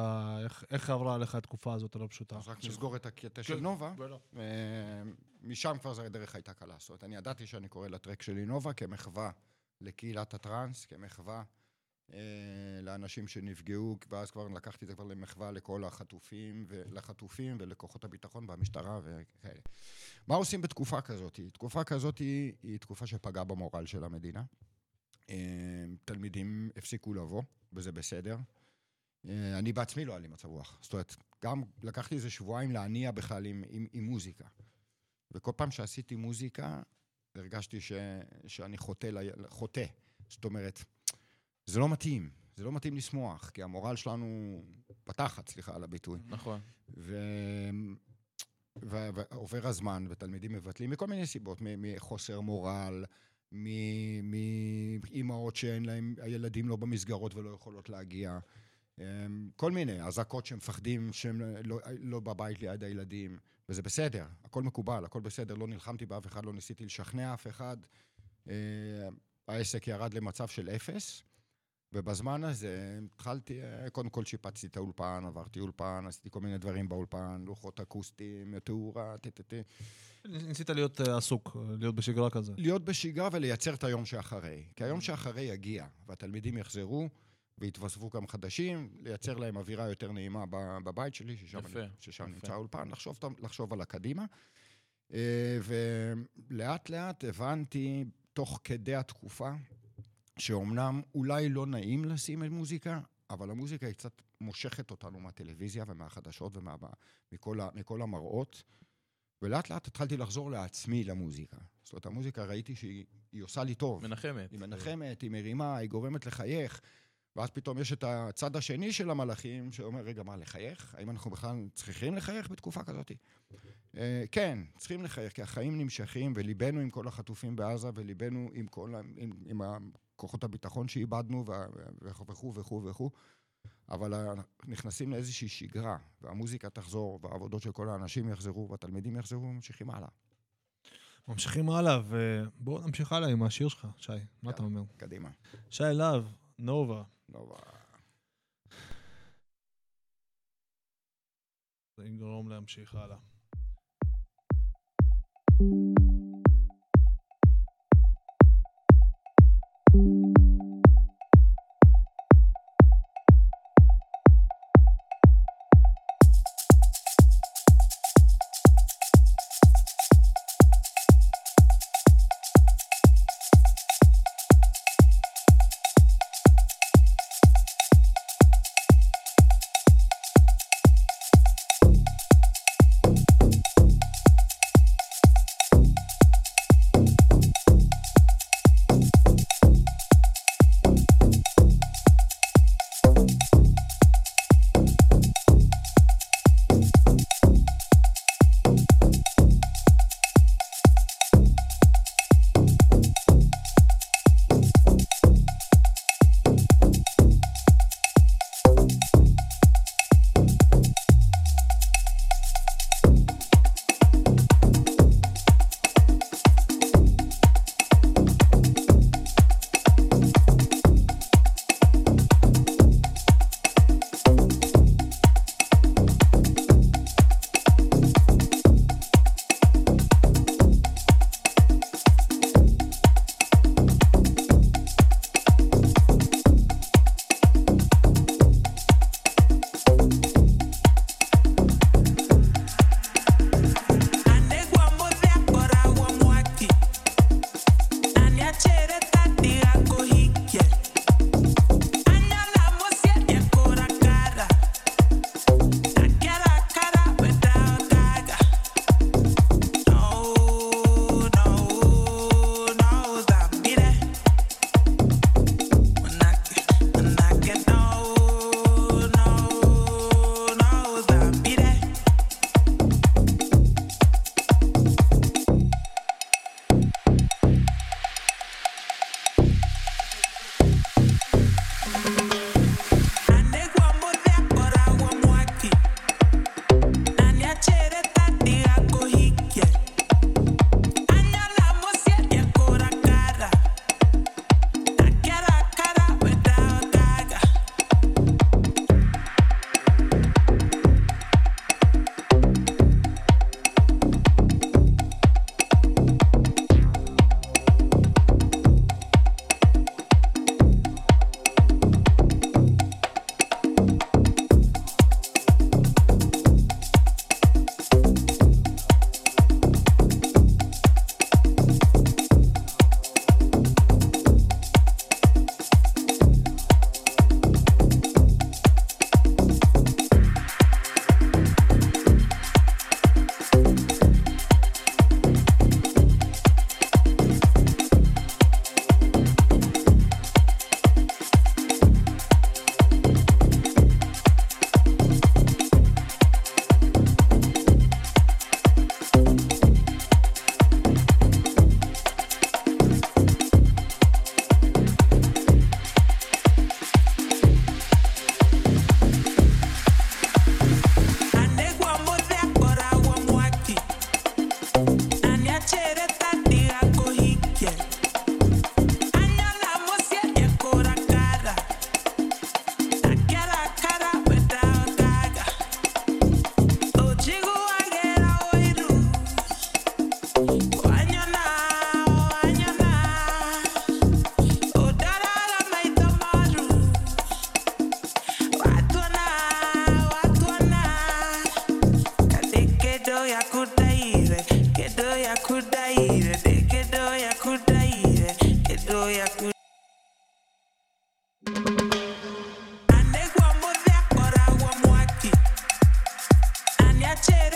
Speaker 2: איך, איך עברה עליך התקופה הזאת הלא פשוטה?
Speaker 4: אז רק נסגור את הקטע של
Speaker 2: כן,
Speaker 4: נובה.
Speaker 2: בטח.
Speaker 4: אה, משם כבר זה הדרך הייתה קלה. זאת אומרת, אני ידעתי שאני קורא לטרק שלי נובה כמחווה לקהילת הטראנס, כמחווה אה, לאנשים שנפגעו, ואז כבר לקחתי את זה כבר למחווה לכל החטופים, לחטופים ולכוחות הביטחון והמשטרה וכאלה. מה עושים בתקופה כזאת? תקופה כזאת היא, היא תקופה שפגעה במורל של המדינה. אה, תלמידים הפסיקו לבוא, וזה בסדר. אה, אני בעצמי לא היה לי מצב רוח. זאת אומרת, גם לקחתי איזה שבועיים להניע בכלל עם, עם, עם מוזיקה. וכל פעם שעשיתי מוזיקה, הרגשתי ש, שאני חוטא, חוטא. זאת אומרת, זה לא מתאים. זה לא מתאים לשמוח, כי המורל שלנו בתחת, סליחה על הביטוי.
Speaker 3: נכון.
Speaker 4: ו... ו- ועובר הזמן, ותלמידים מבטלים מכל מיני סיבות, מחוסר מורל, מאימהות שאין להם, הילדים לא במסגרות ולא יכולות להגיע, אמ, כל מיני, אזעקות שמפחדים שהם לא, לא בבית ליד הילדים, וזה בסדר, הכל מקובל, הכל בסדר, לא נלחמתי באף אחד, לא ניסיתי לשכנע אף אחד. אה, העסק ירד למצב של אפס. ובזמן הזה התחלתי, קודם כל שיפצתי את האולפן, עברתי אולפן, עשיתי כל מיני דברים באולפן, לוחות אקוסטיים, תאורה, טטט.
Speaker 2: ניסית להיות אה, עסוק, להיות בשגרה כזה.
Speaker 4: להיות בשגרה ולייצר את היום שאחרי. כי היום שאחרי יגיע, והתלמידים יחזרו, ויתווספו גם חדשים, לייצר להם אווירה יותר נעימה בבית שלי, ששם,
Speaker 3: יפה,
Speaker 4: אני, ששם
Speaker 3: יפה.
Speaker 4: נמצא האולפן, לחשוב, לחשוב על הקדימה. אה, ולאט לאט הבנתי, תוך כדי התקופה, שאומנם אולי לא נעים לשים את מוזיקה, אבל המוזיקה היא קצת מושכת אותנו מהטלוויזיה ומהחדשות ומכל מכל המראות. ולאט לאט התחלתי לחזור לעצמי למוזיקה. זאת אומרת, המוזיקה ראיתי שהיא היא עושה לי טוב.
Speaker 3: מנחמת.
Speaker 4: היא מנחמת, היא מרימה, היא גורמת לחייך. ואז פתאום יש את הצד השני של המלאכים, שאומר, רגע, מה, לחייך? האם אנחנו בכלל צריכים לחייך בתקופה כזאת? אה, כן, צריכים לחייך, כי החיים נמשכים, וליבנו עם כל החטופים בעזה, וליבנו עם כל, עם, עם כוחות הביטחון שאיבדנו, וכו' וכו' וכו'. אבל נכנסים לאיזושהי שגרה, והמוזיקה תחזור, והעבודות של כל האנשים יחזרו, והתלמידים יחזרו, וממשיכים הלאה.
Speaker 2: ממשיכים הלאה, ובואו נמשיך הלאה עם השיר שלך, שי. מה אתה אומר?
Speaker 4: קדימה.
Speaker 2: שי להב, נובה.
Speaker 4: נובה.
Speaker 2: זה יגרום להמשיך הלאה. Snapchat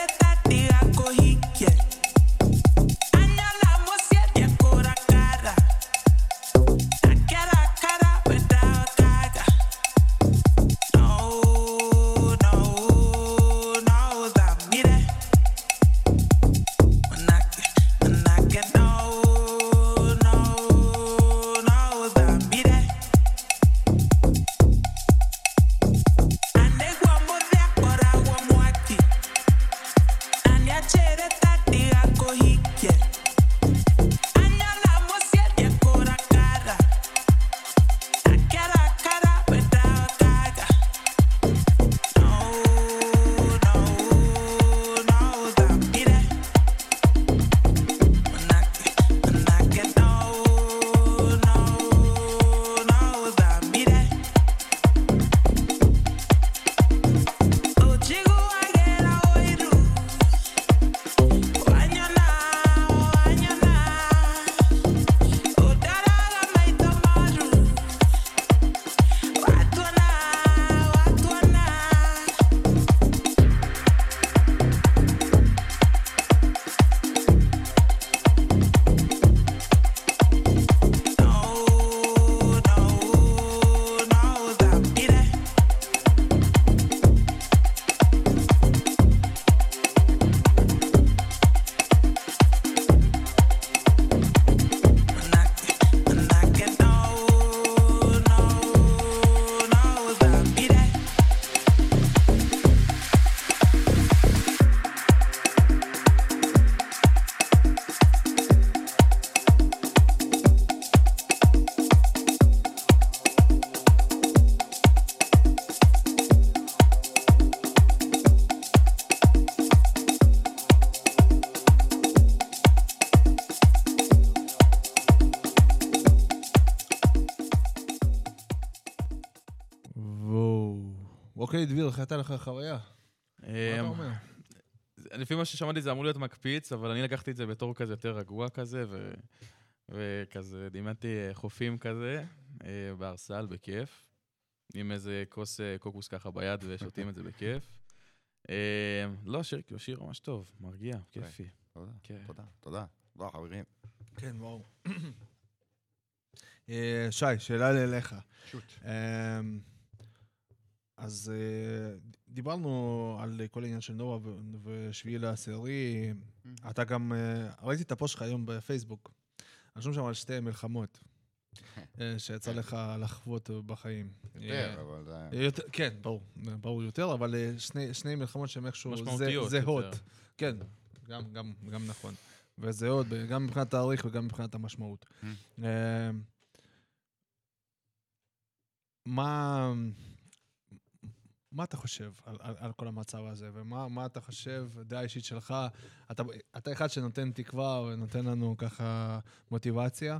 Speaker 2: הייתה לך חוויה? מה אתה
Speaker 3: אמ,
Speaker 2: אומר?
Speaker 3: לפי מה ששמעתי זה אמור להיות מקפיץ, אבל אני לקחתי את זה בתור כזה יותר רגוע כזה, ו... וכזה דמיינתי אה, חופים כזה, אה, בארסל, בכיף, עם איזה כוס אה, קוקוס ככה ביד ושותים את זה בכיף. אה, לא, שיר, כאילו שיר ממש טוב, מרגיע, כיפי.
Speaker 4: תודה,
Speaker 3: כן.
Speaker 4: תודה, תודה. תודה, חברים.
Speaker 2: כן, וואו. שי, שאלה לי אליך.
Speaker 4: שוט.
Speaker 2: אז אה, דיברנו על כל העניין של נועה ו- ושביעי לעשירי. אתה גם, אה, ראיתי את הפוסט שלך היום בפייסבוק. רשום שם על שתי מלחמות אה, שיצא לך לחוות בחיים.
Speaker 4: יותר, אבל זה...
Speaker 2: יותר, כן, ברור, ברור יותר, אבל שני, שני מלחמות שהן איכשהו זהות. כן, גם, גם, גם נכון. וזהות, גם מבחינת תאריך וגם מבחינת המשמעות.
Speaker 4: Mm.
Speaker 2: אה, מה, מה אתה חושב על, על, על כל המצב הזה, ומה מה אתה חושב, דעה אישית שלך? אתה, אתה אחד שנותן תקווה ונותן לנו ככה מוטיבציה.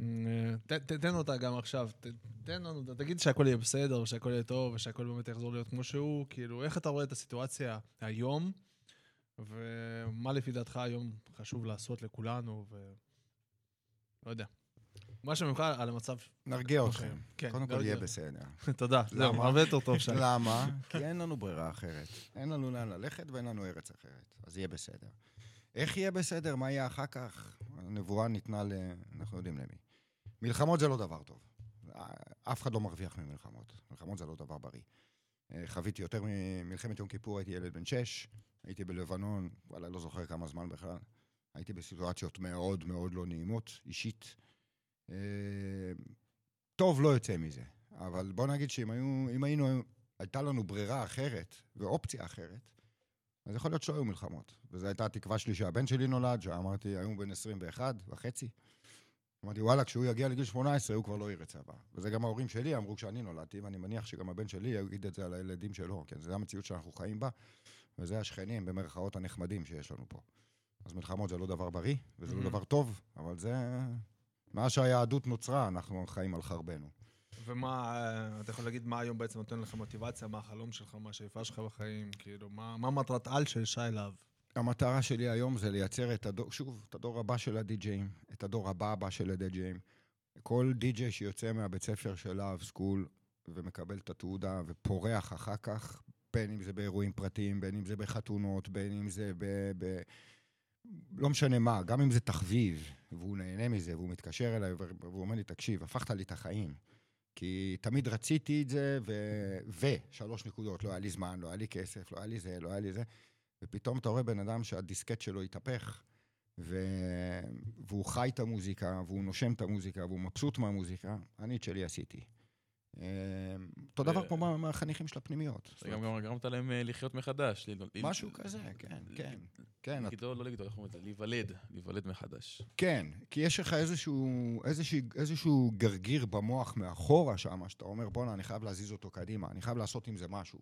Speaker 2: אה, ת, ת, תן אותה גם עכשיו, ת, תן לנו, תגיד שהכל יהיה בסדר, ושהכל יהיה טוב, ושהכל באמת יחזור להיות כמו שהוא, כאילו, איך אתה רואה את הסיטואציה היום, ומה לפי דעתך היום חשוב לעשות לכולנו, ו... לא יודע. משהו ממך על המצב.
Speaker 4: נרגיע אתכם.
Speaker 2: כן,
Speaker 4: קודם כל. יהיה בסדר.
Speaker 2: תודה, זהו,
Speaker 4: למה?
Speaker 2: הרבה יותר טוב שם.
Speaker 4: למה? כי אין לנו ברירה אחרת. אין לנו לאן ללכת ואין לנו ארץ אחרת. אז יהיה בסדר. איך יהיה בסדר? מה יהיה אחר כך? הנבואה ניתנה ל... אנחנו יודעים למי. מלחמות זה לא דבר טוב. אף אחד לא מרוויח ממלחמות. מלחמות זה לא דבר בריא. אה, חוויתי יותר ממלחמת יום כיפור, הייתי ילד בן שש, הייתי בלבנון, וואלה, לא זוכר כמה זמן בכלל. הייתי בסיטואציות מאוד מאוד לא נעימות, אישית. אה, טוב לא יוצא מזה, אבל בוא נגיד שאם היו, היינו, הייתה לנו ברירה אחרת ואופציה אחרת, אז יכול להיות שלא היו מלחמות. וזו הייתה התקווה שלי שהבן שלי נולד, שאמרתי, היום הוא בן 21 וחצי. אמרתי, וואלה, כשהוא יגיע לגיל 18, הוא כבר לא יראה צבא. וזה גם ההורים שלי אמרו כשאני נולדתי, ואני מניח שגם הבן שלי יגיד את זה על הילדים שלו, כן, זו המציאות שאנחנו חיים בה, וזה השכנים, במרכאות הנחמדים שיש לנו פה. אז מלחמות זה לא דבר בריא, וזה לא
Speaker 2: Mhm.
Speaker 4: דבר טוב, אבל זה... מאז שהיהדות נוצרה, אנחנו חיים על חרבנו.
Speaker 2: ומה, אה, אתה יכול להגיד מה היום בעצם נותן לך מוטיבציה, מה החלום שלך, מה השאיפה שלך בחיים, כאילו, מה מה מטרת על של שי להב?
Speaker 4: המטרה שלי היום זה לייצר את הדור, שוב, את הדור הבא של הדי-ג'אים, את הדור הבא הבא של הדי-ג'אים. כל די-ג'יי שיוצא מהבית ספר של להב סקול ומקבל את התעודה ופורח אחר כך, בין אם זה באירועים פרטיים, בין אם זה בחתונות, בין אם זה ב... ב לא משנה מה, גם אם זה תחביב, והוא נהנה מזה, והוא מתקשר אליי והוא אומר לי, תקשיב, הפכת לי את החיים. כי תמיד רציתי את זה, ו... ושלוש נקודות, לא היה לי זמן, לא היה לי כסף, לא היה לי זה, לא היה לי זה. ופתאום אתה רואה בן אדם שהדיסקט שלו התהפך, ו... והוא חי את המוזיקה, והוא נושם את המוזיקה, והוא מבסוט מהמוזיקה, אני את שלי עשיתי. אה, אותו דבר כמו מה- מהחניכים של הפנימיות.
Speaker 3: גם גרמת להם אה, לחיות מחדש.
Speaker 4: משהו כזה, כן, כן. כן, את-
Speaker 3: לגדול, לא לגדול, איך אומרים את זה? להיוולד, להיוולד מחדש.
Speaker 4: כן, כי יש לך איזשהו, גרגיר במוח מאחורה שם, שאתה אומר, בואנה, אני חייב להזיז אותו קדימה, אני חייב לעשות עם זה משהו.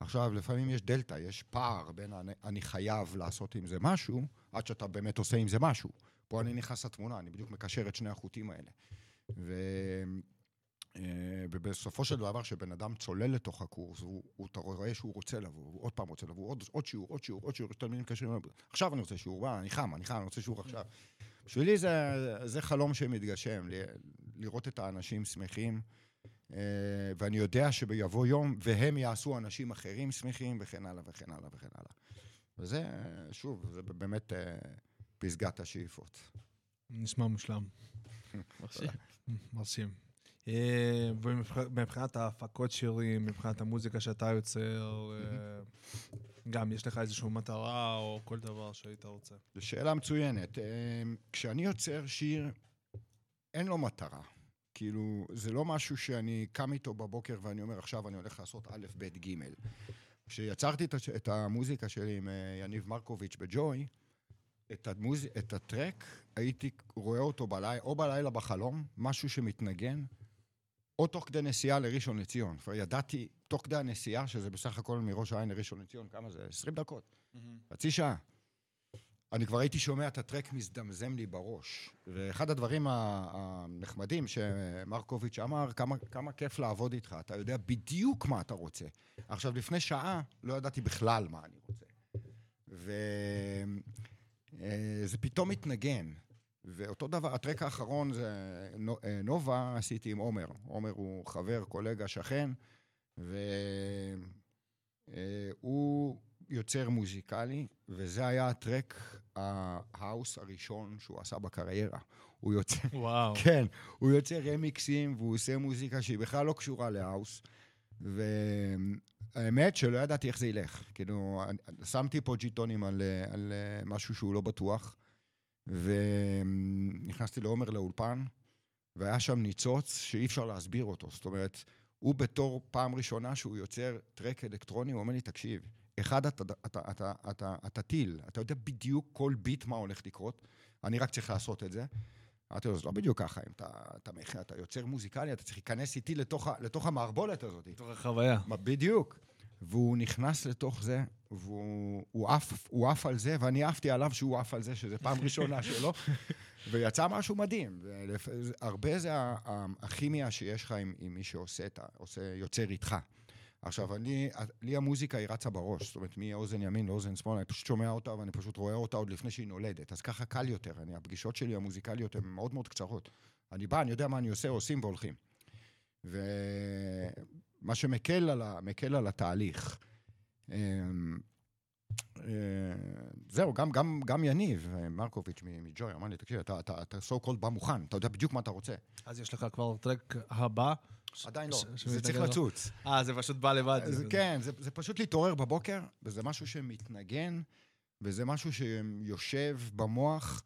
Speaker 4: עכשיו, לפעמים יש דלתא, יש פער בין אני, אני חייב לעשות עם זה משהו, עד שאתה באמת עושה עם זה משהו. פה אני נכנס לתמונה, אני בדיוק מקשר את שני החוטים האלה. אה, ובסופו של דבר, כשבן אדם צולל לתוך הקורס, הוא, הוא, אתה רואה שהוא רוצה לבוא, הוא עוד פעם רוצה לבוא, עוד, עוד שיעור, עוד שיעור, עוד שיעור, יש תלמידים מתקשרים, אליי, עכשיו אני רוצה שיעור, אני חם, אני חם, אני רוצה שיעור עכשיו. בשבילי זה, זה חלום שמתגשם, לראות את האנשים שמחים, אה, ואני יודע שיבוא יום והם יעשו אנשים אחרים שמחים, וכן הלאה וכן הלאה וכן הלאה. וזה, שוב, זה באמת אה, פסגת השאיפות.
Speaker 2: נשמע מושלם.
Speaker 3: מרשים.
Speaker 2: מרשים. ומבחינת ההפקות שירים, מבחינת המוזיקה שאתה יוצר, אה, גם יש לך איזושהי מטרה או כל דבר שהיית רוצה.
Speaker 4: זו שאלה מצוינת. אה, כשאני יוצר שיר, אין לו מטרה. כאילו, זה לא משהו שאני קם איתו בבוקר ואני אומר, עכשיו אני הולך לעשות א', ב', ג'. כשיצרתי את המוזיקה שלי עם אה, יניב מרקוביץ' בג'וי, את, המוז... את הטרק, הייתי רואה אותו בלילה, או בלילה בחלום, משהו שמתנגן, או תוך כדי נסיעה לראשון לציון. כבר ידעתי, תוך כדי הנסיעה, שזה בסך הכל מראש העין לראשון לציון, כמה זה? 20 דקות. חצי שעה. אני כבר הייתי שומע את הטרק מזדמזם לי בראש. ואחד הדברים הנחמדים שמרקוביץ' אמר, כמה, כמה כיף לעבוד איתך, אתה יודע בדיוק מה אתה רוצה. עכשיו, לפני שעה לא ידעתי בכלל מה אני רוצה. וזה פתאום התנגן. ואותו דבר, הטרק האחרון זה נו- אה, נובה, עשיתי עם עומר. עומר הוא חבר, קולגה, שכן, והוא יוצר מוזיקלי, וזה היה הטרק ההאוס הראשון שהוא עשה בקריירה. הוא יוצר,
Speaker 2: וואו.
Speaker 4: כן, הוא יוצר רמיקסים והוא עושה מוזיקה שהיא בכלל לא קשורה להאוס. והאמת שלא ידעתי איך זה ילך. כאילו, שמתי פה ג'יטונים על, אה, על אה, משהו שהוא לא בטוח, ונכנסתי לעומר לאולפן, והיה שם ניצוץ שאי אפשר להסביר אותו. זאת אומרת, הוא בתור פעם ראשונה שהוא יוצר טרק אלקטרוני, הוא אומר לי, תקשיב, אחד, אתה, אתה, אתה, אתה, אתה, אתה טיל, אתה יודע בדיוק כל ביט מה הולך לקרות, אני רק צריך לעשות את זה. אמרתי לו, זה לא בדיוק ככה, אם אתה, אתה, אתה, אתה יוצר מוזיקלי, אתה צריך להיכנס איתי לתוך, לתוך המערבולת הזאת.
Speaker 2: בתוך החוויה.
Speaker 4: בדיוק. והוא נכנס לתוך זה, והוא הוא עף, הוא עף על זה, ואני עפתי עליו שהוא עף על זה, שזו פעם ראשונה שלו, ויצא משהו מדהים. הרבה זה הכימיה שיש לך עם, עם מי שעושה, עושה, יוצר איתך. עכשיו, אני, לי המוזיקה היא רצה בראש, זאת אומרת, מאוזן ימין לאוזן שמאל, אני פשוט שומע אותה ואני פשוט רואה אותה עוד לפני שהיא נולדת. אז ככה קל יותר, אני, הפגישות שלי המוזיקליות הן מאוד מאוד קצרות. אני בא, אני יודע מה אני עושה, עושים והולכים. ומה שמקל על, ה... מקל על התהליך. אמ, אה, זהו, גם, גם, גם יניב אה, מרקוביץ' מג'וי אמר לי, תקשיב, אתה, אתה, אתה so called בא מוכן, אתה יודע בדיוק מה אתה רוצה.
Speaker 2: אז יש לך כבר טרק הבא.
Speaker 4: עדיין לא, זה צריך. לצוץ.
Speaker 2: אה, זה פשוט בא לבד.
Speaker 4: זה, כן, זה, זה פשוט להתעורר בבוקר, וזה משהו שמתנגן, וזה משהו שיושב במוח.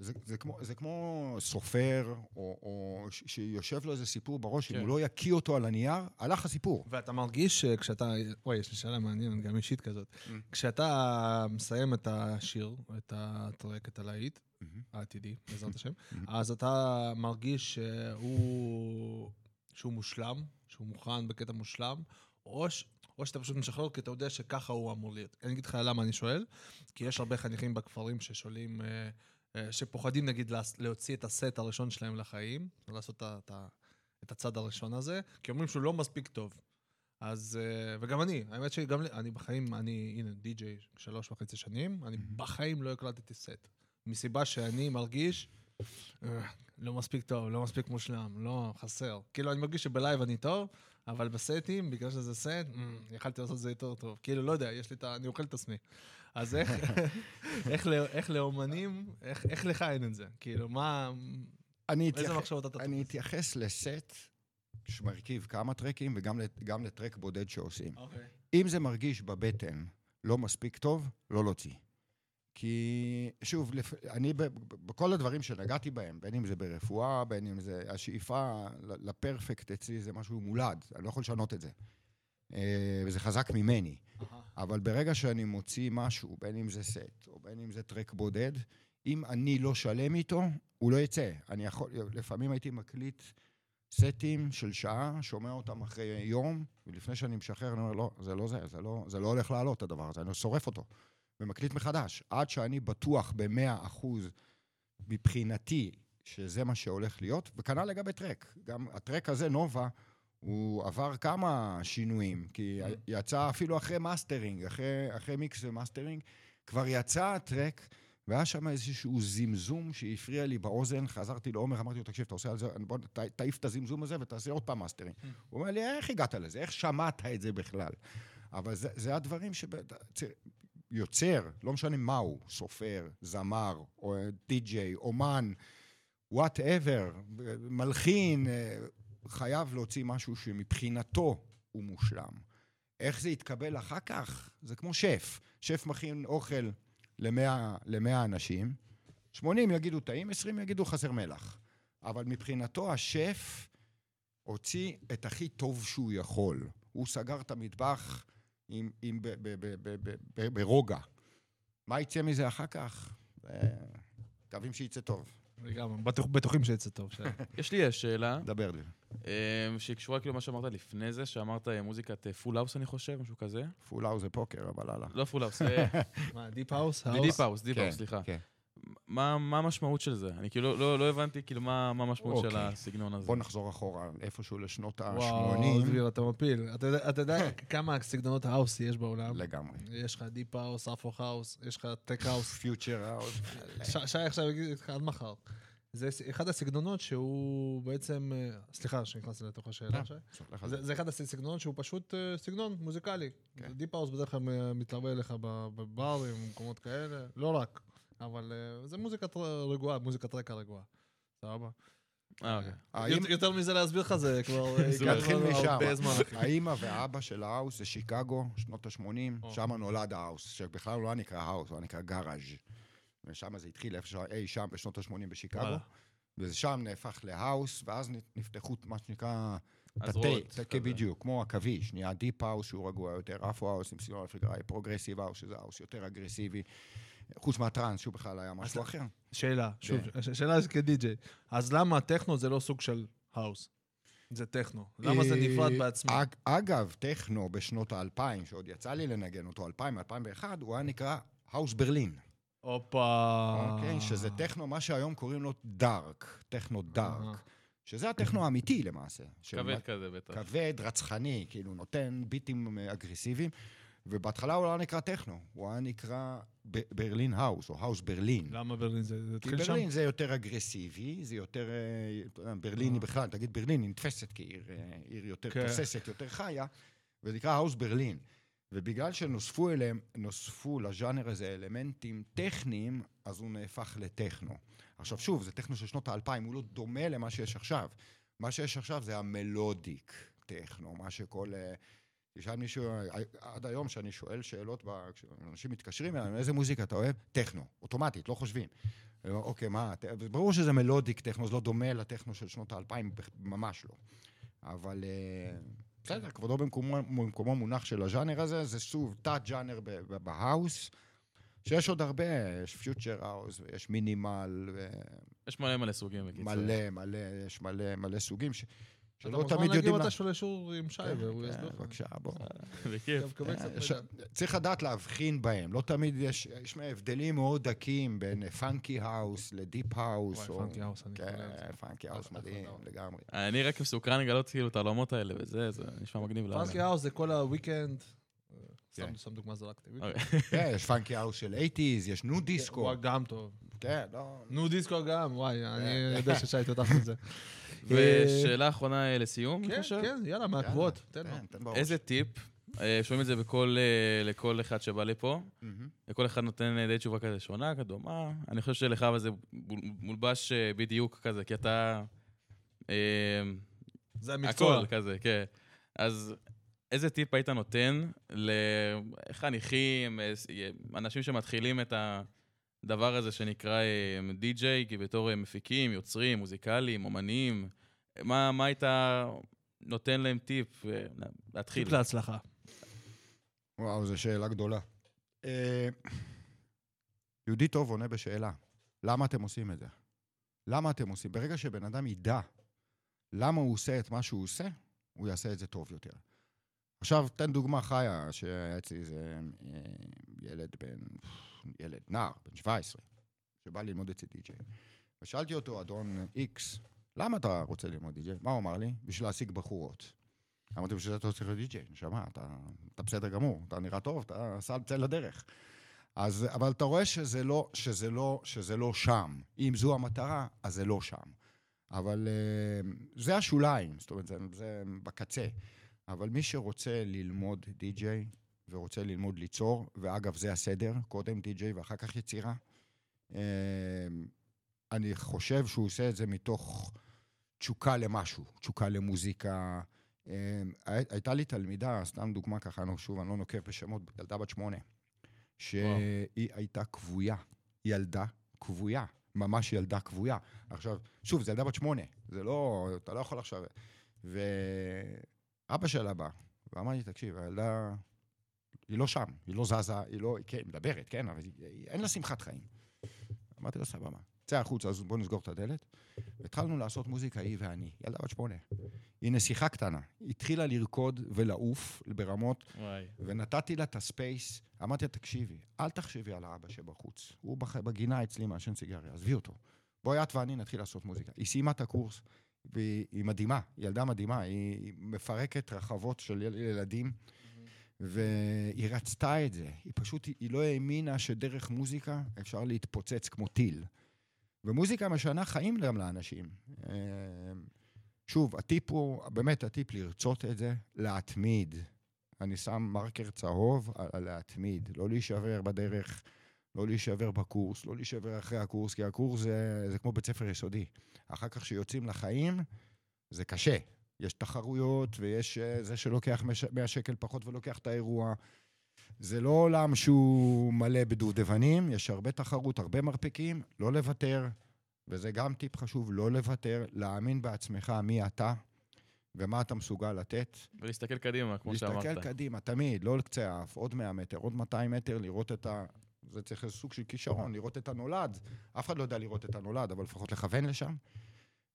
Speaker 4: זה, זה, כמו, זה כמו סופר, או, או שיושב לו איזה סיפור בראש,
Speaker 3: כן.
Speaker 4: אם הוא לא יקיא אותו על הנייר, הלך הסיפור.
Speaker 2: ואתה מרגיש שכשאתה, וואי, יש לי שאלה מעניינת, גם אישית כזאת.
Speaker 4: Mm.
Speaker 2: כשאתה מסיים את השיר, את הטרק, את הלהיט,
Speaker 4: מהמם.
Speaker 2: העתידי, בעזרת השם,
Speaker 4: Mhm.
Speaker 2: אז אתה מרגיש שהוא, שהוא מושלם, שהוא מוכן בקטע מושלם, או, ש, או שאתה פשוט משחרר כי אתה יודע שככה הוא אמור להיות. אני אגיד לך למה אני שואל, כי יש הרבה חניכים בכפרים ששואלים, אה, שפוחדים נגיד להוציא את הסט הראשון שלהם לחיים, לעשות את, הצד הראשון הזה, כי אומרים שהוא לא מספיק טוב. אז, אה, וגם אני, האמת שגם אני בחיים, אני, הנה, די-ג'יי שלוש וחצי שנים, אני בחיים לא הקלטתי סט. מסיבה שאני מרגיש, אה, לא מספיק טוב, לא מספיק מושלם, לא, חסר. כאילו, אני מרגיש שבלייב אני טוב, אבל בסטים, בגלל שזה סט, אה, יכלתי לעשות את זה יותר טוב. כאילו, לא יודע, יש לי את ה... אני אוכל את עצמי. אז איך, איך, לא- איך לאומנים, איך, איך לך אין את זה? כאילו, מה...
Speaker 4: אני
Speaker 2: איזה
Speaker 4: אתייחס-
Speaker 2: מחשבות אתה
Speaker 4: אני? אתייחס לסט שמרכיב כמה טרקים וגם לט- גם לטרק בודד שעושים.
Speaker 2: אוקיי.
Speaker 4: אם זה מרגיש בבטן לא מספיק טוב, לא להוציא. כי, שוב, לפ... אני בכל הדברים שנגעתי בהם, בין אם זה ברפואה, בין אם זה השאיפה לפרפקט אצלי, זה משהו מולד, אני לא יכול לשנות את זה. אה, וזה חזק ממני.
Speaker 2: אהה.
Speaker 4: אבל ברגע שאני מוציא משהו, בין אם זה סט, או בין אם זה טרק בודד, אם אני לא שלם איתו, הוא לא יצא. אני יכול, לפעמים הייתי מקליט סטים של שעה, שומע אותם אחרי יום, ולפני שאני משחרר, אני אומר, לא, זה לא זה, זה לא, זה לא הולך לעלות, הדבר הזה, אני שורף אותו. ומקליט מחדש, עד שאני בטוח במאה אחוז מבחינתי שזה מה שהולך להיות, וכנ"ל לגבי טרק. גם הטרק הזה, נובה, הוא עבר כמה שינויים, כי יצא אפילו אחרי מאסטרינג, אחרי, אחרי mix ו mastering, כבר יצא ה track, והיה שם איזשהו זמזום שהפריע לי באוזן, חזרתי לעומר, אמרתי לו, תקשיב, אתה עושה על זה, בוא תעיף את הזמזום הזה ותעשה עוד פעם מאסטרינג. הוא אומר לי, איך הגעת לזה? איך שמעת את זה בכלל? אבל זה, זה הדברים ש... יוצר, לא משנה מה הוא, סופר, זמר, או די-ג'יי, אומן, whatever, מלחין, אה, חייב להוציא משהו שמבחינתו הוא מושלם. איך זה יתקבל אחר כך? זה כמו שף. שף מכין אוכל למאה, למאה אנשים, 80 יגידו טעים, 20 יגידו חסר מלח. אבל מבחינתו השף הוציא את הכי טוב שהוא יכול. הוא סגר את המטבח עם, עם, ב, ב, ב, ב, ב, ב, ברוגע. מה יצא מזה אחר כך? אה, מקווים שיצא טוב.
Speaker 2: לגמרי, בטוח- בטוחים שיצא טוב.
Speaker 3: יש לי שאלה.
Speaker 4: דבר לי.
Speaker 3: אה, שהיא קשורה כאילו למה שאמרת לפני זה, שאמרת אה, מוזיקת full house, אני חושב, משהו כזה.
Speaker 4: full house זה פוקר, אבל הלאה.
Speaker 3: לא full house,
Speaker 2: מה, deep
Speaker 3: house? deep house,
Speaker 4: deep
Speaker 3: house, סליחה.
Speaker 4: כן.
Speaker 3: מה מה המשמעות של זה? אני כאילו לא לא הבנתי כאילו מה מה המשמעות של
Speaker 4: אוקיי.
Speaker 3: הסגנון הזה.
Speaker 4: בוא נחזור אחורה, איפשהו לשנות
Speaker 2: וואו,
Speaker 4: ה-80.
Speaker 2: דביר, אתה מפיל. אתה יודע- אתה יודע כמה סגנונות house יש בעולם?
Speaker 4: לגמרי.
Speaker 2: יש לך deep house, Afro house, יש לך tech
Speaker 4: house. future
Speaker 2: house. שי עכשיו יגיד לך עד מחר. זה אחד הסגנונות שהוא בעצם... אה, סליחה שנכנסתי לתוך השאלה, שי. זה, זה אחד הסגנונות שהוא פשוט אה, סגנון מוזיקלי.
Speaker 4: כן.
Speaker 2: deep house בדרך כלל אה, מתלווה אליך ב- בברים, במקומות כאלה, לא רק, אבל זה מוזיקת רגועה, מוזיקת רקע רגועה. סבבה?
Speaker 3: אוקיי.
Speaker 4: האם-
Speaker 2: יותר- מזה להסביר לך זה כבר... לנו
Speaker 4: משם. האימא ואבא של ה house זה שיקגו, שנות ה-80,
Speaker 2: או.
Speaker 4: שם נולד ה house, שבכלל הוא לא נקרא house, הוא נקרא garage. ושם זה התחיל איפה ש- אי שם בשנות ה-80 בשיקגו.
Speaker 2: וואלה.
Speaker 4: ושם נהפך ל house, ואז נפתחו מה שנקרא... תתי. כן, בדיוק, כמו עכביש, נהיה deep house שהוא רגוע יותר, Afro house עם סגנון אפריקאי, progressive house, שזה house יותר אגרסיבי, חוץ מהטראנס, שהוא בכלל היה משהו אחר.
Speaker 2: שאלה, שוב,
Speaker 4: כן.
Speaker 2: ש- שאלה כדי-ג'יי. אז למה טכנו זה לא סוג של house? זה טכנו. למה זה
Speaker 4: אה,
Speaker 2: נפרד בעצמו?
Speaker 4: אג- אגב, טכנו בשנות האלפיים, שעוד יצא לי לנגן אותו, 2000, 2001, הוא היה נקרא house ברלין.
Speaker 2: הופה.
Speaker 4: אוקיי? שזה טכנו, מה שהיום קוראים לו dark, טכנו. dark. שזה הטכנו האמיתי למעשה.
Speaker 3: כבד כזה בטח.
Speaker 4: כבד, רצחני, כאילו נותן ביטים אה, אגרסיביים. ובהתחלה הוא לא היה נקרא טכנו, הוא היה נקרא ב- ברלין האוס, או האוס ברלין.
Speaker 2: למה ברלין זה
Speaker 4: כי
Speaker 2: התחיל שם?
Speaker 4: ברלין זה יותר אגרסיבי, זה יותר... אה, ברלין היא בכלל, תגיד ברלין, היא נתפסת כעיר אה, עיר יותר
Speaker 2: כן.
Speaker 4: תוססת, יותר חיה, וזה נקרא האוס ברלין. ובגלל שנוספו אליהם, נוספו לז'אנר הזה אלמנטים טכניים, אז הוא נהפך לטכנו. עכשיו שוב, זה טכנו של שנות האלפיים, הוא לא דומה למה שיש עכשיו. מה שיש עכשיו זה המלודיק טכנו, מה שכל... אה, תשאל מישהו, אה, עד היום כשאני שואל שאלות, כשאנשים מתקשרים אליי, איזה מוזיקה אתה אוהב? טכנו, אוטומטית, לא חושבים. אומר, אוקיי, מה, ברור שזה melodic techno, זה לא דומה לטכנו של שנות האלפיים, ממש לא. אבל אה, בסדר, כבודו במקומו, במקומו מונח של הז'אנר הזה, זה שוב ב- ב house, שיש עוד הרבה, יש future house, ויש minimal,
Speaker 3: יש מלא מלא סוגים בקיצור.
Speaker 4: ומלא, מלא, יש מלא, מלא סוגים, ש...
Speaker 2: אתה
Speaker 4: שלא תמיד יודעים... לה-
Speaker 2: מתישהו לשיעור עם שי,
Speaker 4: כן,
Speaker 2: והוא
Speaker 4: כן,
Speaker 2: יסביר לך.
Speaker 4: בבקשה, בוא.
Speaker 3: בכיף.
Speaker 2: אתה קצת
Speaker 4: יש-
Speaker 2: מידע.
Speaker 4: צריך לדעת להבחין בהם, לא תמיד יש, יש הבדלים מאוד דקים בין funky house ל deep house.
Speaker 2: וואי,
Speaker 4: או-
Speaker 2: funky house, אני
Speaker 4: כן. funky
Speaker 2: house
Speaker 4: מדהים. לגמרי.
Speaker 3: אני רק מסוקרן לגלות כאילו את העולמות האלה וזה, זה נשמע מגניב. לאללה.
Speaker 2: פאנקי האוס זה כל הוויקנד.
Speaker 4: כן.
Speaker 2: סתם דוגמה זרקתי.
Speaker 3: אוקיי.
Speaker 4: כן, יש funky house של 80's, יש nu disco.
Speaker 2: וואי, גם טוב.
Speaker 4: כן, לא...
Speaker 2: nu disco גם, וואי, אני
Speaker 4: כן.
Speaker 2: יודע ששי תותח את זה.
Speaker 3: ושאלה אחרונה אה, לסיום, אני
Speaker 2: כן,
Speaker 3: חושב.
Speaker 2: כן, יאללה, מהקבועות, תן לו.
Speaker 4: כן.
Speaker 3: איזה טיפ, אה, שומעים את זה בכל, אה, לכל אחד שבא לפה. וכל אחד נותן די תשובה כזה שונה, כזה דומה. אני חושב שלך אבל זה מולבש בדיוק כזה, כי אתה...
Speaker 2: זה המקצוע.
Speaker 3: הכל כזה, כן. אז איזה טיפ היית נותן לחניכים, אנשים שמתחילים את הדבר הזה שנקרא די-ג'יי, כי בתור אה, מפיקים, יוצרים, מוזיקלים, אומנים, מה, מה היית נותן להם טיפ אה, להתחיל?
Speaker 2: טיפ להצלחה.
Speaker 4: וואו, זו שאלה גדולה. אה, יהודי טוב עונה בשאלה, למה אתם עושים את זה? למה אתם עושים? ברגע שבן אדם ידע למה הוא עושה את מה שהוא עושה, הוא יעשה את זה טוב יותר. עכשיו, תן דוגמה חיה, שהיה אצלי איזה אה, ילד בן, ילד, נער, בן 17, שבא ללמוד אצל די-ג'יי. ושאלתי אותו, אדון איקס, למה אתה רוצה ללמוד די-ג'יי? מה הוא אמר לי? בשביל להשיג בחורות. אמרתי, בשביל זה אתה צריך להיות די-ג'יי, נשמה, אתה, אתה בסדר גמור, אתה נראה טוב, אתה סע צא לדרך. אז, אבל אתה רואה שזה לא, שזה, לא, שזה לא שם. אם זו המטרה, אז זה לא שם. אבל uh, זה השוליים, זאת אומרת, זה, זה בקצה. אבל מי שרוצה ללמוד די-ג'יי ורוצה ללמוד ליצור, ואגב, זה הסדר, קודם די-ג'יי ואחר כך יצירה, uh, אני חושב שהוא עושה את זה מתוך תשוקה למשהו, תשוקה למוזיקה. הי- הייתה לי תלמידה, סתם דוגמה ככה, אני, שוב, אני לא נוקב בשמות, ילדה בת שמונה, שהיא הייתה כבויה, ילדה כבויה, ממש ילדה כבויה. עכשיו, שוב, זו ילדה בת שמונה, זה לא, אתה לא יכול עכשיו... ואבא שלה בא, ואמר לי, תקשיב, הילדה, היא לא שם, היא לא זזה, היא לא, כן, היא מדברת, כן, אבל היא, היא, אין לה שמחת חיים. אמרתי לו, סבבה, צא החוצה, אז בואו נסגור את הדלת. התחלנו לעשות מוזיקה, היא ואני, ילדה בת שמונה. היא נסיכה קטנה. היא התחילה לרקוד ולעוף ברמות,
Speaker 3: וואי.
Speaker 4: ונתתי לה את הספייס. אמרתי לה, תקשיבי, אל תחשבי על האבא שבחוץ. הוא בח... בגינה אצלי מעשן סיגריה, עזבי אותו. בואי את ואני נתחיל לעשות מוזיקה. היא סיימה את הקורס, והיא מדהימה, ילדה מדהימה, היא מפרקת רחבות של יל- ילדים, והיא רצתה את זה. היא פשוט, היא לא האמינה שדרך מוזיקה אפשר להתפוצץ כמו טיל. ומוזיקה משנה חיים גם לאנשים. אה, שוב, הטיפ הוא, באמת הטיפ לרצות את זה, להתמיד. אני שם מרקר צהוב על להתמיד, לא להישבר בדרך, לא להישבר בקורס, לא להישבר אחרי הקורס, כי הקורס זה, זה כמו בית ספר יסודי. אחר כך כשיוצאים לחיים, זה קשה. יש תחרויות ויש אה, זה שלוקח 100 שקל פחות ולוקח את האירוע. זה לא עולם שהוא מלא בדובדבנים, יש הרבה תחרות, הרבה מרפקים, לא לוותר, וזה גם טיפ חשוב, לא לוותר, להאמין בעצמך מי אתה ומה אתה מסוגל לתת.
Speaker 3: ולהסתכל קדימה, כמו שאמרת.
Speaker 4: להסתכל קדימה, תמיד, לא לקצה האף, עוד 100 מטר, עוד 200 מטר, לראות את ה... זה צריך איזה סוג של כישרון, לראות את הנולד. אף אחד לא יודע לראות את הנולד, אבל לפחות לכוון לשם.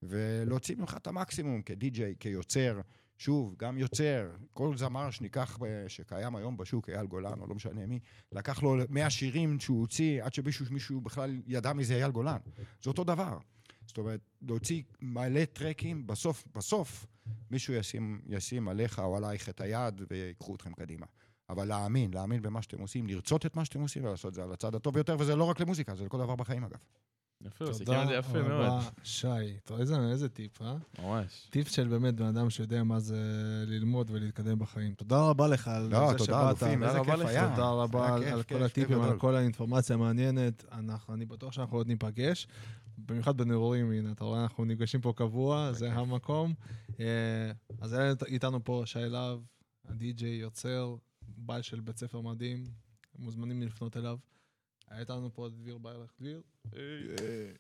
Speaker 4: ולהוציא ממך את המקסימום כדי-ג'יי, כיוצר. שוב, גם יוצר, כל זמר שניקח, ב- שקיים היום בשוק, אייל גולן, או לא משנה מי, לקח לו 100 שירים שהוא הוציא, עד שמישהו מישהו בכלל ידע מי זה אייל גולן. זה אותו דבר. זאת אומרת, להוציא מלא טרקים, בסוף, בסוף, מישהו ישים, ישים עליך או עלייך את היד ויקחו אתכם קדימה. אבל להאמין, להאמין במה שאתם עושים, לרצות את מה שאתם עושים ולעשות את זה על הצד הטוב ביותר, וזה לא רק למוזיקה, זה לכל דבר בחיים אגב.
Speaker 3: יפה, הוא סיכם את זה יפה מאוד.
Speaker 2: רבה, שי. אתה רואה איזה- איזה טיפ, אה?
Speaker 3: ממש.
Speaker 2: טיפ של באמת בן אדם שיודע מה זה ללמוד ולהתקדם בחיים. תודה רבה לך על
Speaker 4: לא,
Speaker 2: זה
Speaker 4: תודה,
Speaker 2: שבאת.
Speaker 4: איזה
Speaker 3: רבה
Speaker 4: כיף
Speaker 3: לך,
Speaker 4: היה.
Speaker 2: תודה רבה על, כל הטיפים,
Speaker 4: כיף
Speaker 2: על. כל האינפורמציה המעניינת. אנחנו, אני בטוח שאנחנו עוד ניפגש. במיוחד בנעורים, הנה, אתה רואה, אנחנו נפגשים פה קבוע, זה. המקום. אה, אז היה איתנו פה שי להב, הדי-ג'יי, יוצר, בעל של בית ספר מדהים, מוזמנים לפנות אליו. היה איתנו פה דביר ביילך. דביר,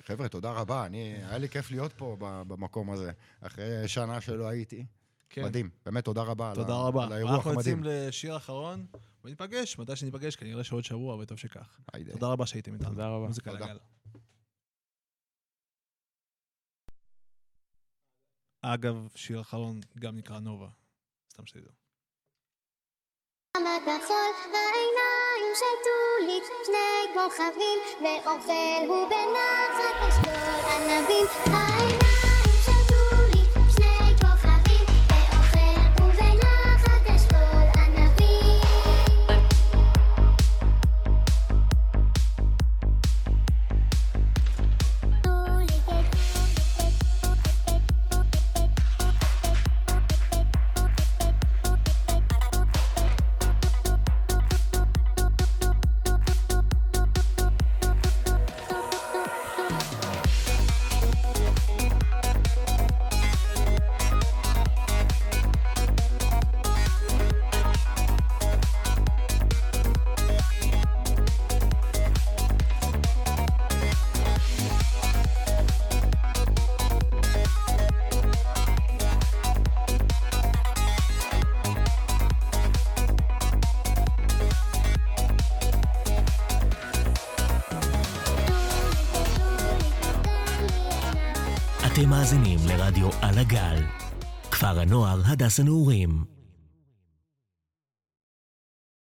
Speaker 4: חבר'ה, תודה רבה. אני, היה לי כיף להיות פה במקום הזה, אחרי שנה שלא הייתי.
Speaker 2: כן.
Speaker 4: מדהים. באמת, תודה רבה על
Speaker 2: תודה רבה.
Speaker 4: על האירוח
Speaker 2: אנחנו
Speaker 4: המדהים.
Speaker 2: יוצאים לשיר אחרון, וניפגש, מתי שניפגש, כנראה שעוד שבוע, וטוב שכך. תודה רבה שהייתם איתנו.
Speaker 3: תודה רבה.
Speaker 2: מוזיקה. לגל. אגב, שיר אחרון גם נקרא נובה. סתם שתדעו.
Speaker 5: כמה כחול העיניים שתו לי שני כוכבים ואוכל הוא בנחת אשדוד ענבים העיניים
Speaker 1: הדס הנעורים.